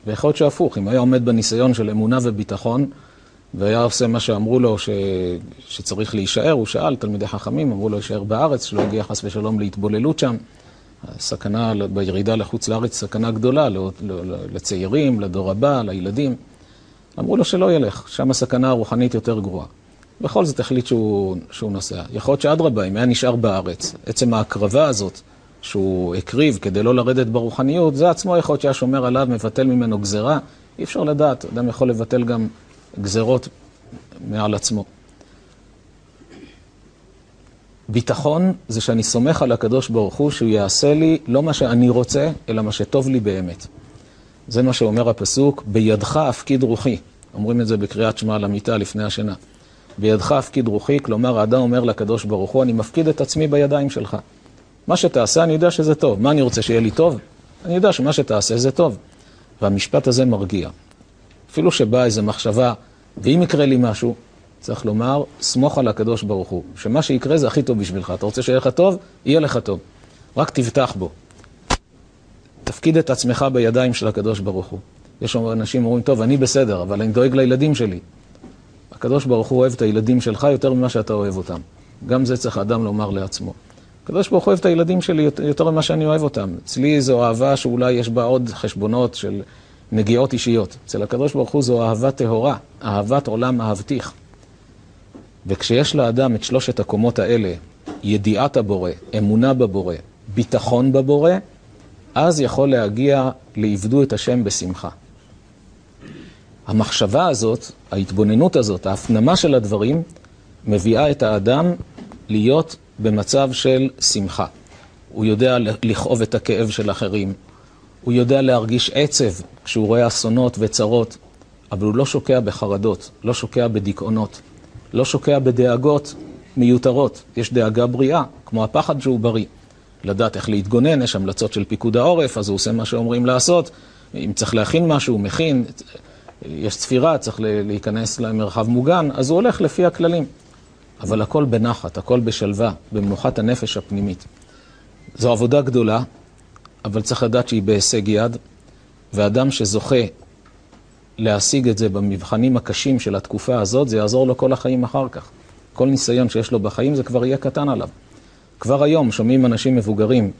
ויכול להיות שהפוך, אם היה עומד בניסיון של אמונה וביטחון, והיה עושה מה שאמרו לו ש... שצריך להישאר, הוא שאל, תלמידי חכמים, אמרו לו להישאר בארץ, שלא יגיע חס ושלום להתבוללות שם. סכנה בירידה לחוץ לארץ, סכנה גדולה לצעירים, לדור הבא, לילדים. אמרו לו שלא ילך, שם הסכנה הרוחנית יותר גרועה. בכל זאת החליט שהוא, שהוא נוסע. יכול להיות שאדרבה, אם היה נשאר בארץ, עצם ההקרבה הזאת שהוא הקריב כדי לא לרדת ברוחניות, זה עצמו יכול להיות שהיה שומר עליו, מבטל ממנו גזרה. אי אפשר לדעת, אדם יכול לבטל גם גזרות מעל עצמו. ביטחון זה שאני סומך על הקדוש ברוך הוא שהוא יעשה לי לא מה שאני רוצה, אלא מה שטוב לי באמת. זה מה שאומר הפסוק, בידך אפקיד רוחי. אומרים את זה בקריאת שמע על המיטה לפני השינה. בידך אפקיד רוחי, כלומר האדם אומר לקדוש ברוך הוא, אני מפקיד את עצמי בידיים שלך. מה שתעשה, אני יודע שזה טוב. מה אני רוצה, שיהיה לי טוב? אני יודע שמה שתעשה זה טוב. והמשפט הזה מרגיע. אפילו שבאה איזו מחשבה, ואם יקרה לי משהו, צריך לומר, סמוך על הקדוש ברוך הוא, שמה שיקרה זה הכי טוב בשבילך. אתה רוצה שיהיה לך טוב? יהיה לך טוב. רק תבטח בו. תפקיד את עצמך בידיים של הקדוש ברוך הוא. יש אנשים אומרים, טוב, אני בסדר, אבל אני דואג לילדים שלי. הקדוש ברוך הוא אוהב את הילדים שלך יותר ממה שאתה אוהב אותם. גם זה צריך אדם לומר לעצמו. הקדוש ברוך הוא אוהב את הילדים שלי יותר ממה שאני אוהב אותם. אצלי זו אהבה שאולי יש בה עוד חשבונות של נגיעות אישיות. אצל הקדוש ברוך הוא זו אהבה טהורה, אהבת עולם אהבתיך. וכשיש לאדם את שלושת הקומות האלה, ידיעת הבורא, אמונה בבורא, ביטחון בבורא, אז יכול להגיע לעבדו את השם בשמחה. המחשבה הזאת, ההתבוננות הזאת, ההפנמה של הדברים, מביאה את האדם להיות במצב של שמחה. הוא יודע לכאוב את הכאב של אחרים, הוא יודע להרגיש עצב כשהוא רואה אסונות וצרות, אבל הוא לא שוקע בחרדות, לא שוקע בדיכאונות, לא שוקע בדאגות מיותרות. יש דאגה בריאה, כמו הפחד שהוא בריא. לדעת איך להתגונן, יש המלצות של פיקוד העורף, אז הוא עושה מה שאומרים לעשות. אם צריך להכין משהו, הוא מכין. יש צפירה, צריך להיכנס למרחב מוגן, אז הוא הולך לפי הכללים. אבל הכל בנחת, הכל בשלווה, במנוחת הנפש הפנימית. זו עבודה גדולה, אבל צריך לדעת שהיא בהישג יד, ואדם שזוכה להשיג את זה במבחנים הקשים של התקופה הזאת, זה יעזור לו כל החיים אחר כך. כל ניסיון שיש לו בחיים זה כבר יהיה קטן עליו. כבר היום שומעים אנשים מבוגרים,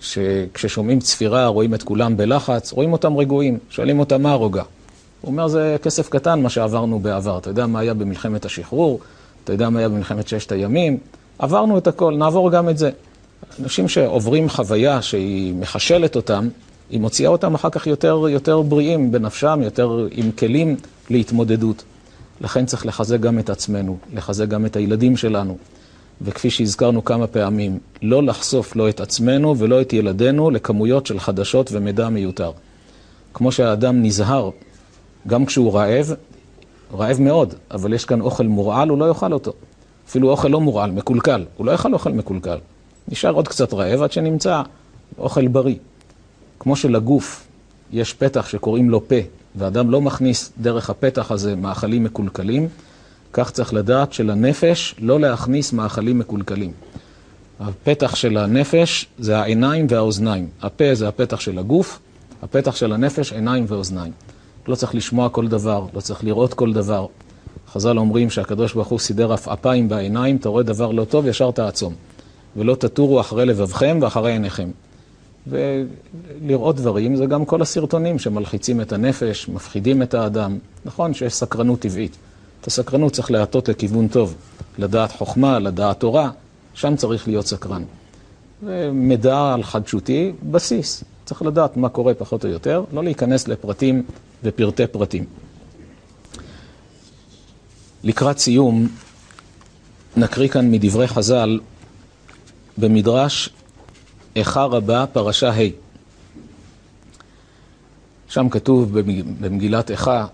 שכששומעים צפירה, רואים את כולם בלחץ, רואים אותם רגועים, שואלים אותם מה הרוגע. הוא אומר, זה כסף קטן מה שעברנו בעבר. אתה יודע מה היה במלחמת השחרור, אתה יודע מה היה במלחמת ששת הימים, עברנו את הכל, נעבור גם את זה. אנשים שעוברים חוויה שהיא מחשלת אותם, היא מוציאה אותם אחר כך יותר, יותר בריאים בנפשם, יותר עם כלים להתמודדות. לכן צריך לחזק גם את עצמנו, לחזק גם את הילדים שלנו. וכפי שהזכרנו כמה פעמים, לא לחשוף לא את עצמנו ולא את ילדינו לכמויות של חדשות ומידע מיותר. כמו שהאדם נזהר, גם כשהוא רעב, רעב מאוד, אבל יש כאן אוכל מורעל, הוא לא יאכל אותו. אפילו אוכל לא מורעל, מקולקל, הוא לא יאכל אוכל מקולקל. נשאר עוד קצת רעב עד שנמצא אוכל בריא. כמו שלגוף יש פתח שקוראים לו פה, ואדם לא מכניס דרך הפתח הזה מאכלים מקולקלים, כך צריך לדעת שלנפש לא להכניס מאכלים מקולקלים. הפתח של הנפש זה העיניים והאוזניים. הפה זה הפתח של הגוף, הפתח של הנפש, עיניים ואוזניים. לא צריך לשמוע כל דבר, לא צריך לראות כל דבר. חז"ל אומרים שהקדוש ברוך הוא סידר עפעפיים בעיניים, אתה רואה דבר לא טוב, ישר תעצום. ולא תטורו אחרי לבבכם ואחרי עיניכם. ולראות דברים זה גם כל הסרטונים שמלחיצים את הנפש, מפחידים את האדם. נכון שיש סקרנות טבעית. את הסקרנות צריך להטות לכיוון טוב, לדעת חוכמה, לדעת תורה, שם צריך להיות סקרן. ומידע על חדשותי, בסיס. צריך לדעת מה קורה פחות או יותר, לא להיכנס לפרטים ופרטי פרטים. לקראת סיום, נקריא כאן מדברי חז"ל במדרש איכה רבה, פרשה ה'. שם כתוב במגילת איכה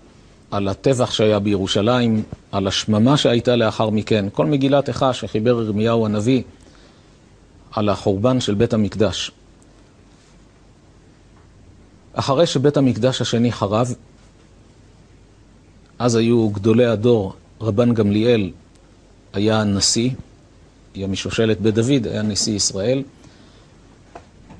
על הטבח שהיה בירושלים, על השממה שהייתה לאחר מכן, כל מגילת איכה שחיבר ירמיהו הנביא על החורבן של בית המקדש. אחרי שבית המקדש השני חרב, אז היו גדולי הדור, רבן גמליאל היה נשיא, היה משושלת בית דוד, היה נשיא ישראל.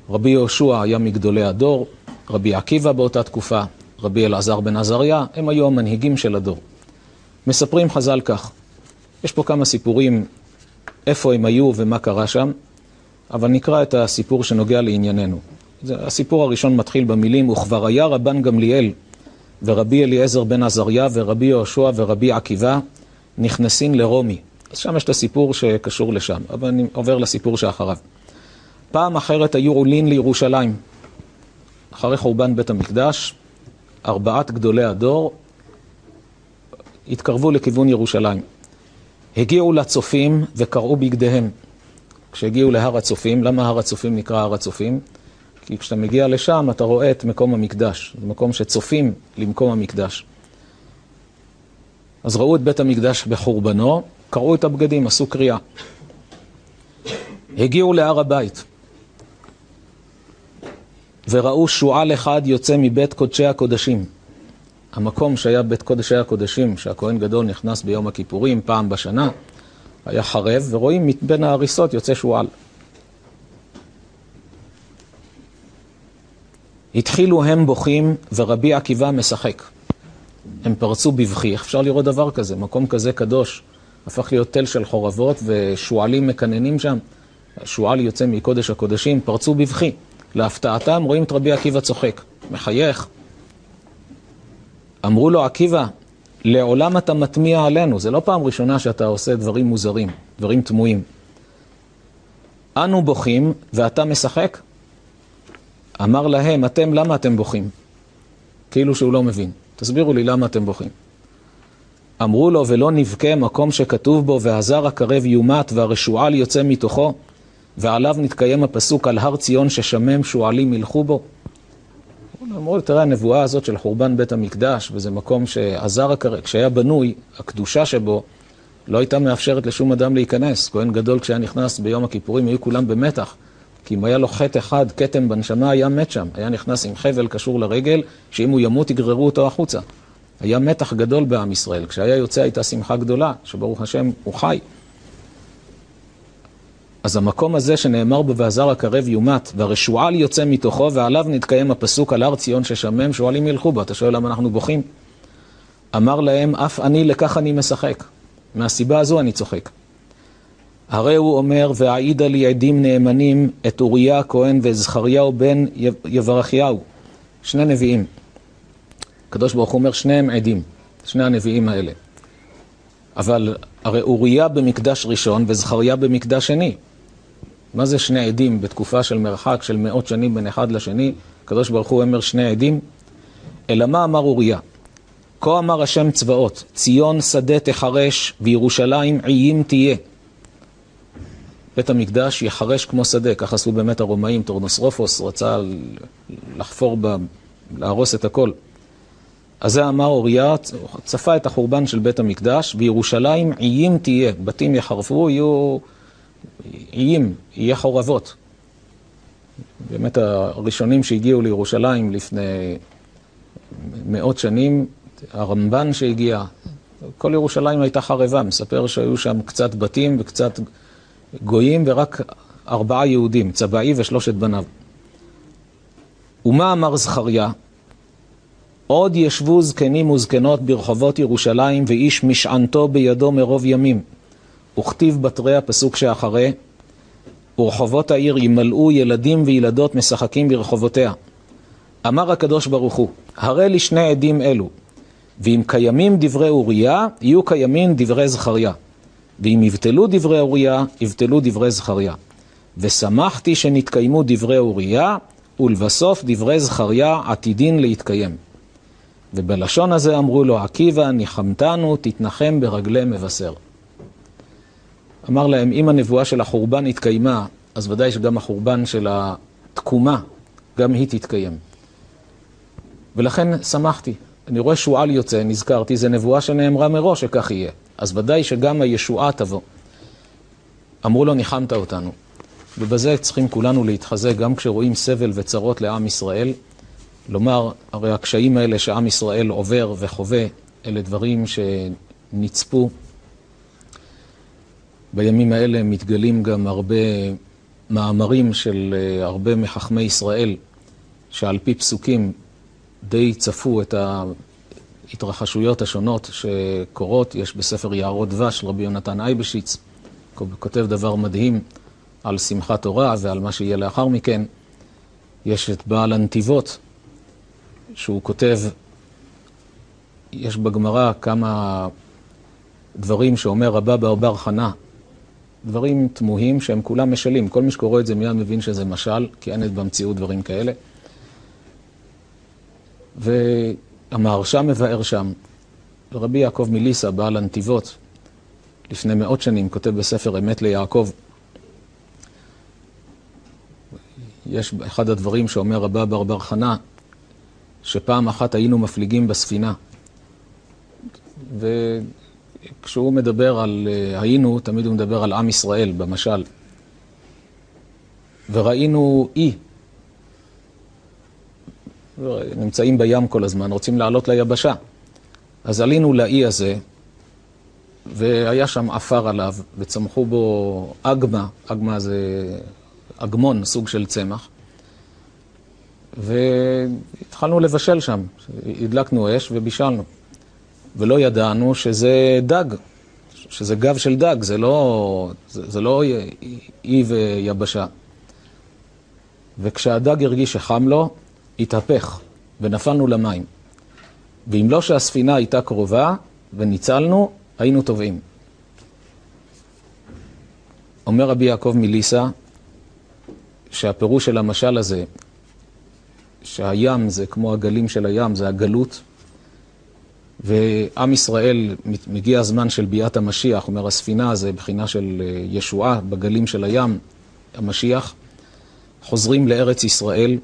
רבי יהושע היה מגדולי הדור, רבי עקיבא באותה תקופה, רבי אלעזר בן עזריה, הם היו המנהיגים של הדור. מספרים חז"ל כך, יש פה כמה סיפורים איפה הם היו ומה קרה שם, אבל נקרא את הסיפור שנוגע לענייננו. הסיפור הראשון מתחיל במילים, וכבר היה רבן גמליאל ורבי אליעזר בן עזריה ורבי יהושע ורבי עקיבא נכנסים לרומי. אז שם יש את הסיפור שקשור לשם, אבל אני עובר לסיפור שאחריו. פעם אחרת היו עולין לירושלים. אחרי חורבן בית המקדש, ארבעת גדולי הדור התקרבו לכיוון ירושלים. הגיעו לצופים וקראו בגדיהם. כשהגיעו להר הצופים, למה הר הצופים נקרא הר הצופים? כי כשאתה מגיע לשם אתה רואה את מקום המקדש, זה מקום שצופים למקום המקדש. אז ראו את בית המקדש בחורבנו, קראו את הבגדים, עשו קריאה. הגיעו להר הבית וראו שועל אחד יוצא מבית קודשי הקודשים. המקום שהיה בית קודשי הקודשים, שהכהן גדול נכנס ביום הכיפורים פעם בשנה, היה חרב, ורואים בין ההריסות יוצא שועל. התחילו הם בוכים ורבי עקיבא משחק. הם פרצו בבכי, איך אפשר לראות דבר כזה? מקום כזה קדוש, הפך להיות תל של חורבות ושועלים מקננים שם. השועל יוצא מקודש הקודשים, פרצו בבכי. להפתעתם רואים את רבי עקיבא צוחק, מחייך. אמרו לו, עקיבא, לעולם אתה מטמיע עלינו, זה לא פעם ראשונה שאתה עושה דברים מוזרים, דברים תמוהים. אנו בוכים ואתה משחק? אמר להם, אתם, למה אתם בוכים? כאילו שהוא לא מבין. תסבירו לי למה אתם בוכים. אמרו לו, ולא נבכה מקום שכתוב בו, והזר הקרב יומת והרשועל יוצא מתוכו, ועליו נתקיים הפסוק על הר ציון ששמם שועלים ילכו בו. אמרו, תראה, הנבואה הזאת של חורבן בית המקדש, וזה מקום שהזר הקרב, כשהיה בנוי, הקדושה שבו לא הייתה מאפשרת לשום אדם להיכנס. כהן גדול כשהיה נכנס ביום הכיפורים, היו כולם במתח. כי אם היה לו חטא אחד, כתם בנשמה, היה מת שם. היה נכנס עם חבל קשור לרגל, שאם הוא ימות יגררו אותו החוצה. היה מתח גדול בעם ישראל. כשהיה יוצא הייתה שמחה גדולה, שברוך השם הוא חי. אז המקום הזה שנאמר בו והזר הקרב יומת, והרשועל יוצא מתוכו, ועליו נתקיים הפסוק על הר ציון ששמם, שועלים ילכו בו. אתה שואל למה אנחנו בוכים? אמר להם, אף אני לכך אני משחק. מהסיבה הזו אני צוחק. הרי הוא אומר, והעידה לי עדים נאמנים את אוריה הכהן וזכריהו בן יברכיהו, שני נביאים. הקדוש ברוך הוא אומר, שניהם עדים, שני הנביאים האלה. אבל הרי אוריה במקדש ראשון וזכריה במקדש שני. מה זה שני עדים בתקופה של מרחק של מאות שנים בין אחד לשני? הקדוש ברוך הוא אומר שני עדים. אלא מה אמר אוריה? כה אמר השם צבאות, ציון שדה תחרש וירושלים עיים תהיה. בית המקדש יחרש כמו שדה, כך עשו באמת הרומאים, טורנוסרופוס רצה לחפור, ב... להרוס את הכל. אז זה אמר אוריה, צפה את החורבן של בית המקדש, וירושלים עיים תהיה, בתים יחרפו, יהיו איים, יהיה חורבות. באמת הראשונים שהגיעו לירושלים לפני מאות שנים, הרמב"ן שהגיע, כל ירושלים הייתה חרבה, מספר שהיו שם קצת בתים וקצת גויים ורק ארבעה יהודים, צבעי ושלושת בניו. ומה אמר זכריה? עוד ישבו זקנים וזקנות ברחובות ירושלים ואיש משענתו בידו מרוב ימים. וכתיב בתרי הפסוק שאחרי, ורחובות העיר ימלאו ילדים וילדות משחקים ברחובותיה. אמר הקדוש ברוך הוא, הרי לי שני עדים אלו, ואם קיימים דברי אוריה, יהיו קיימים דברי זכריה. ואם יבטלו דברי אוריה, יבטלו דברי זכריה. ושמחתי שנתקיימו דברי אוריה, ולבסוף דברי זכריה עתידין להתקיים. ובלשון הזה אמרו לו, עקיבא, ניחמתנו, תתנחם ברגלי מבשר. אמר להם, אם הנבואה של החורבן התקיימה, אז ודאי שגם החורבן של התקומה, גם היא תתקיים. ולכן שמחתי. אני רואה שועל יוצא, נזכרתי, זה נבואה שנאמרה מראש שכך יהיה. אז ודאי שגם הישועה תבוא. אמרו לו, ניחמת אותנו. ובזה צריכים כולנו להתחזק, גם כשרואים סבל וצרות לעם ישראל. לומר, הרי הקשיים האלה שעם ישראל עובר וחווה, אלה דברים שנצפו. בימים האלה מתגלים גם הרבה מאמרים של אה, הרבה מחכמי ישראל, שעל פי פסוקים די צפו את ההתרחשויות השונות שקורות. יש בספר יערות דבש, רבי יונתן אייבשיץ, כותב דבר מדהים על שמחת תורה ועל מה שיהיה לאחר מכן. יש את בעל הנתיבות, שהוא כותב, יש בגמרא כמה דברים שאומר רבא בר בר חנה, דברים תמוהים שהם כולם משלים. כל מי שקורא את זה מיד מבין שזה משל, כי אין במציאות דברים כאלה. והמהרש"א מבאר שם, רבי יעקב מליסה, בעל הנתיבות, לפני מאות שנים, כותב בספר אמת ליעקב, יש אחד הדברים שאומר רבה בר בר חנה, שפעם אחת היינו מפליגים בספינה. וכשהוא מדבר על אה, היינו, תמיד הוא מדבר על עם ישראל, במשל. וראינו אי. נמצאים בים כל הזמן, רוצים לעלות ליבשה. אז עלינו לאי הזה, והיה שם עפר עליו, וצמחו בו אגמה, אגמה זה אגמון, סוג של צמח. והתחלנו לבשל שם, הדלקנו אש ובישלנו. ולא ידענו שזה דג, שזה גב של דג, זה לא, זה, זה לא אי ויבשה. וכשהדג הרגיש שחם לו, התהפך ונפלנו למים. ואם לא שהספינה הייתה קרובה וניצלנו, היינו טובעים. אומר רבי יעקב מליסה, שהפירוש של המשל הזה, שהים זה כמו הגלים של הים, זה הגלות, ועם ישראל, מגיע הזמן של ביאת המשיח, אומר הספינה זה בחינה של אה, ישועה בגלים של הים, המשיח, חוזרים לארץ ישראל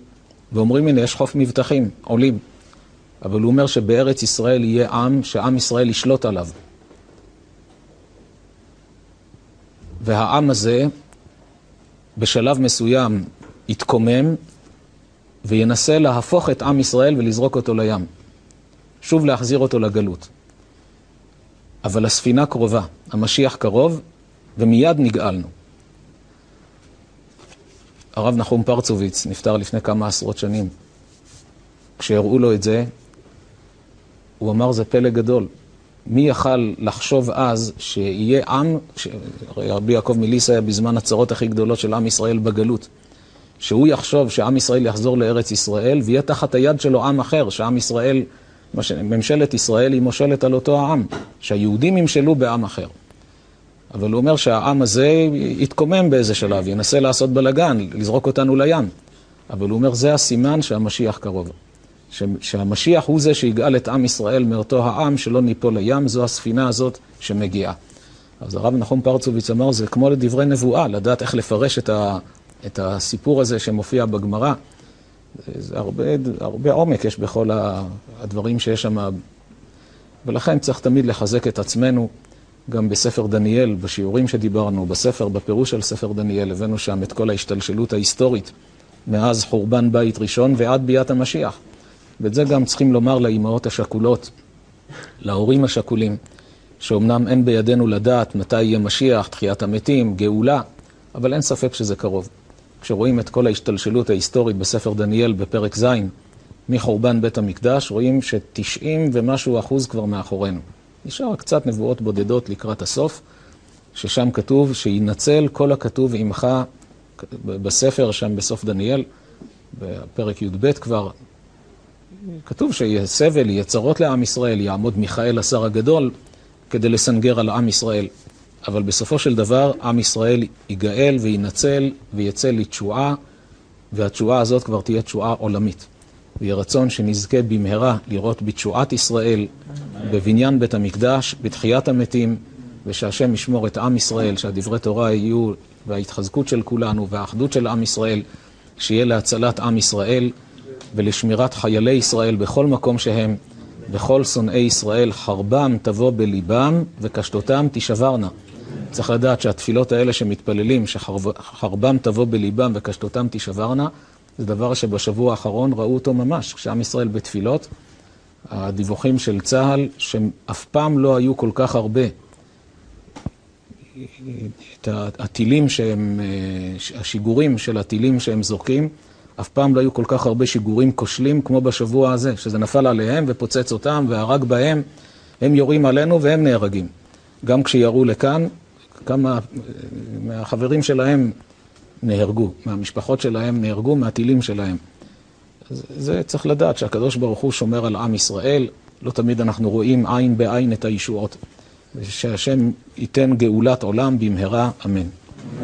ואומרים הנה יש חוף מבטחים, עולים. אבל הוא אומר שבארץ ישראל יהיה עם, שעם ישראל ישלוט עליו. והעם הזה בשלב מסוים יתקומם וינסה להפוך את עם ישראל ולזרוק אותו לים. שוב להחזיר אותו לגלות. אבל הספינה קרובה, המשיח קרוב, ומיד נגאלנו. הרב נחום פרצוביץ נפטר לפני כמה עשרות שנים. כשהראו לו את זה, הוא אמר זה פלא גדול. מי יכל לחשוב אז שיהיה עם, רבי יעקב מליס היה בזמן הצרות הכי גדולות של עם ישראל בגלות, שהוא יחשוב שעם ישראל יחזור לארץ ישראל ויהיה תחת היד שלו עם אחר, שעם ישראל, ממשלת ישראל היא מושלת על אותו העם, שהיהודים ימשלו בעם אחר. אבל הוא אומר שהעם הזה יתקומם באיזה שלב, ינסה לעשות בלאגן, לזרוק אותנו לים. אבל הוא אומר, זה הסימן שהמשיח קרוב. שהמשיח הוא זה שיגאל את עם ישראל מאותו העם, שלא ניפול לים, זו הספינה הזאת שמגיעה. אז הרב נחום פרצוביץ אמר, זה כמו לדברי נבואה, לדעת איך לפרש את, ה, את הסיפור הזה שמופיע בגמרא. זה הרבה, הרבה עומק יש בכל הדברים שיש שם, ולכן צריך תמיד לחזק את עצמנו. גם בספר דניאל, בשיעורים שדיברנו, בספר, בפירוש של ספר דניאל, הבאנו שם את כל ההשתלשלות ההיסטורית מאז חורבן בית ראשון ועד ביאת המשיח. ואת זה גם צריכים לומר לאימהות השכולות, להורים השכולים, שאומנם אין בידינו לדעת מתי יהיה משיח, תחיית המתים, גאולה, אבל אין ספק שזה קרוב. כשרואים את כל ההשתלשלות ההיסטורית בספר דניאל בפרק ז', מחורבן בית המקדש, רואים שתשעים ומשהו אחוז כבר מאחורינו. נשאר קצת נבואות בודדות לקראת הסוף, ששם כתוב שינצל כל הכתוב עמך בספר שם בסוף דניאל, בפרק י"ב כבר, כתוב שיהיה סבל, יהיה צרות לעם ישראל, יעמוד מיכאל השר הגדול כדי לסנגר על עם ישראל. אבל בסופו של דבר עם ישראל ייגאל וינצל ויצא לתשועה, והתשועה הזאת כבר תהיה תשועה עולמית. ויהי רצון שנזכה במהרה לראות בתשועת ישראל, בבניין בית המקדש, בתחיית המתים, ושהשם ישמור את עם ישראל, שהדברי תורה יהיו, וההתחזקות של כולנו, והאחדות של עם ישראל, שיהיה להצלת עם ישראל. ולשמירת חיילי ישראל בכל מקום שהם, וכל שונאי ישראל חרבם תבוא בליבם וקשתותם תישברנה. צריך לדעת שהתפילות האלה שמתפללים, שחרבם תבוא בליבם וקשתותם תישברנה, זה דבר שבשבוע האחרון ראו אותו ממש, כשעם ישראל בתפילות, הדיווחים של צה"ל, שאף פעם לא היו כל כך הרבה. את הטילים שהם, השיגורים של הטילים שהם זורקים, אף פעם לא היו כל כך הרבה שיגורים כושלים כמו בשבוע הזה, שזה נפל עליהם ופוצץ אותם והרג בהם. הם יורים עלינו והם נהרגים. גם כשירו לכאן, כמה מהחברים שלהם נהרגו, מהמשפחות שלהם נהרגו, מהטילים שלהם. זה צריך לדעת שהקדוש ברוך הוא שומר על עם ישראל, לא תמיד אנחנו רואים עין בעין את הישועות. ושהשם ייתן גאולת עולם במהרה, אמן.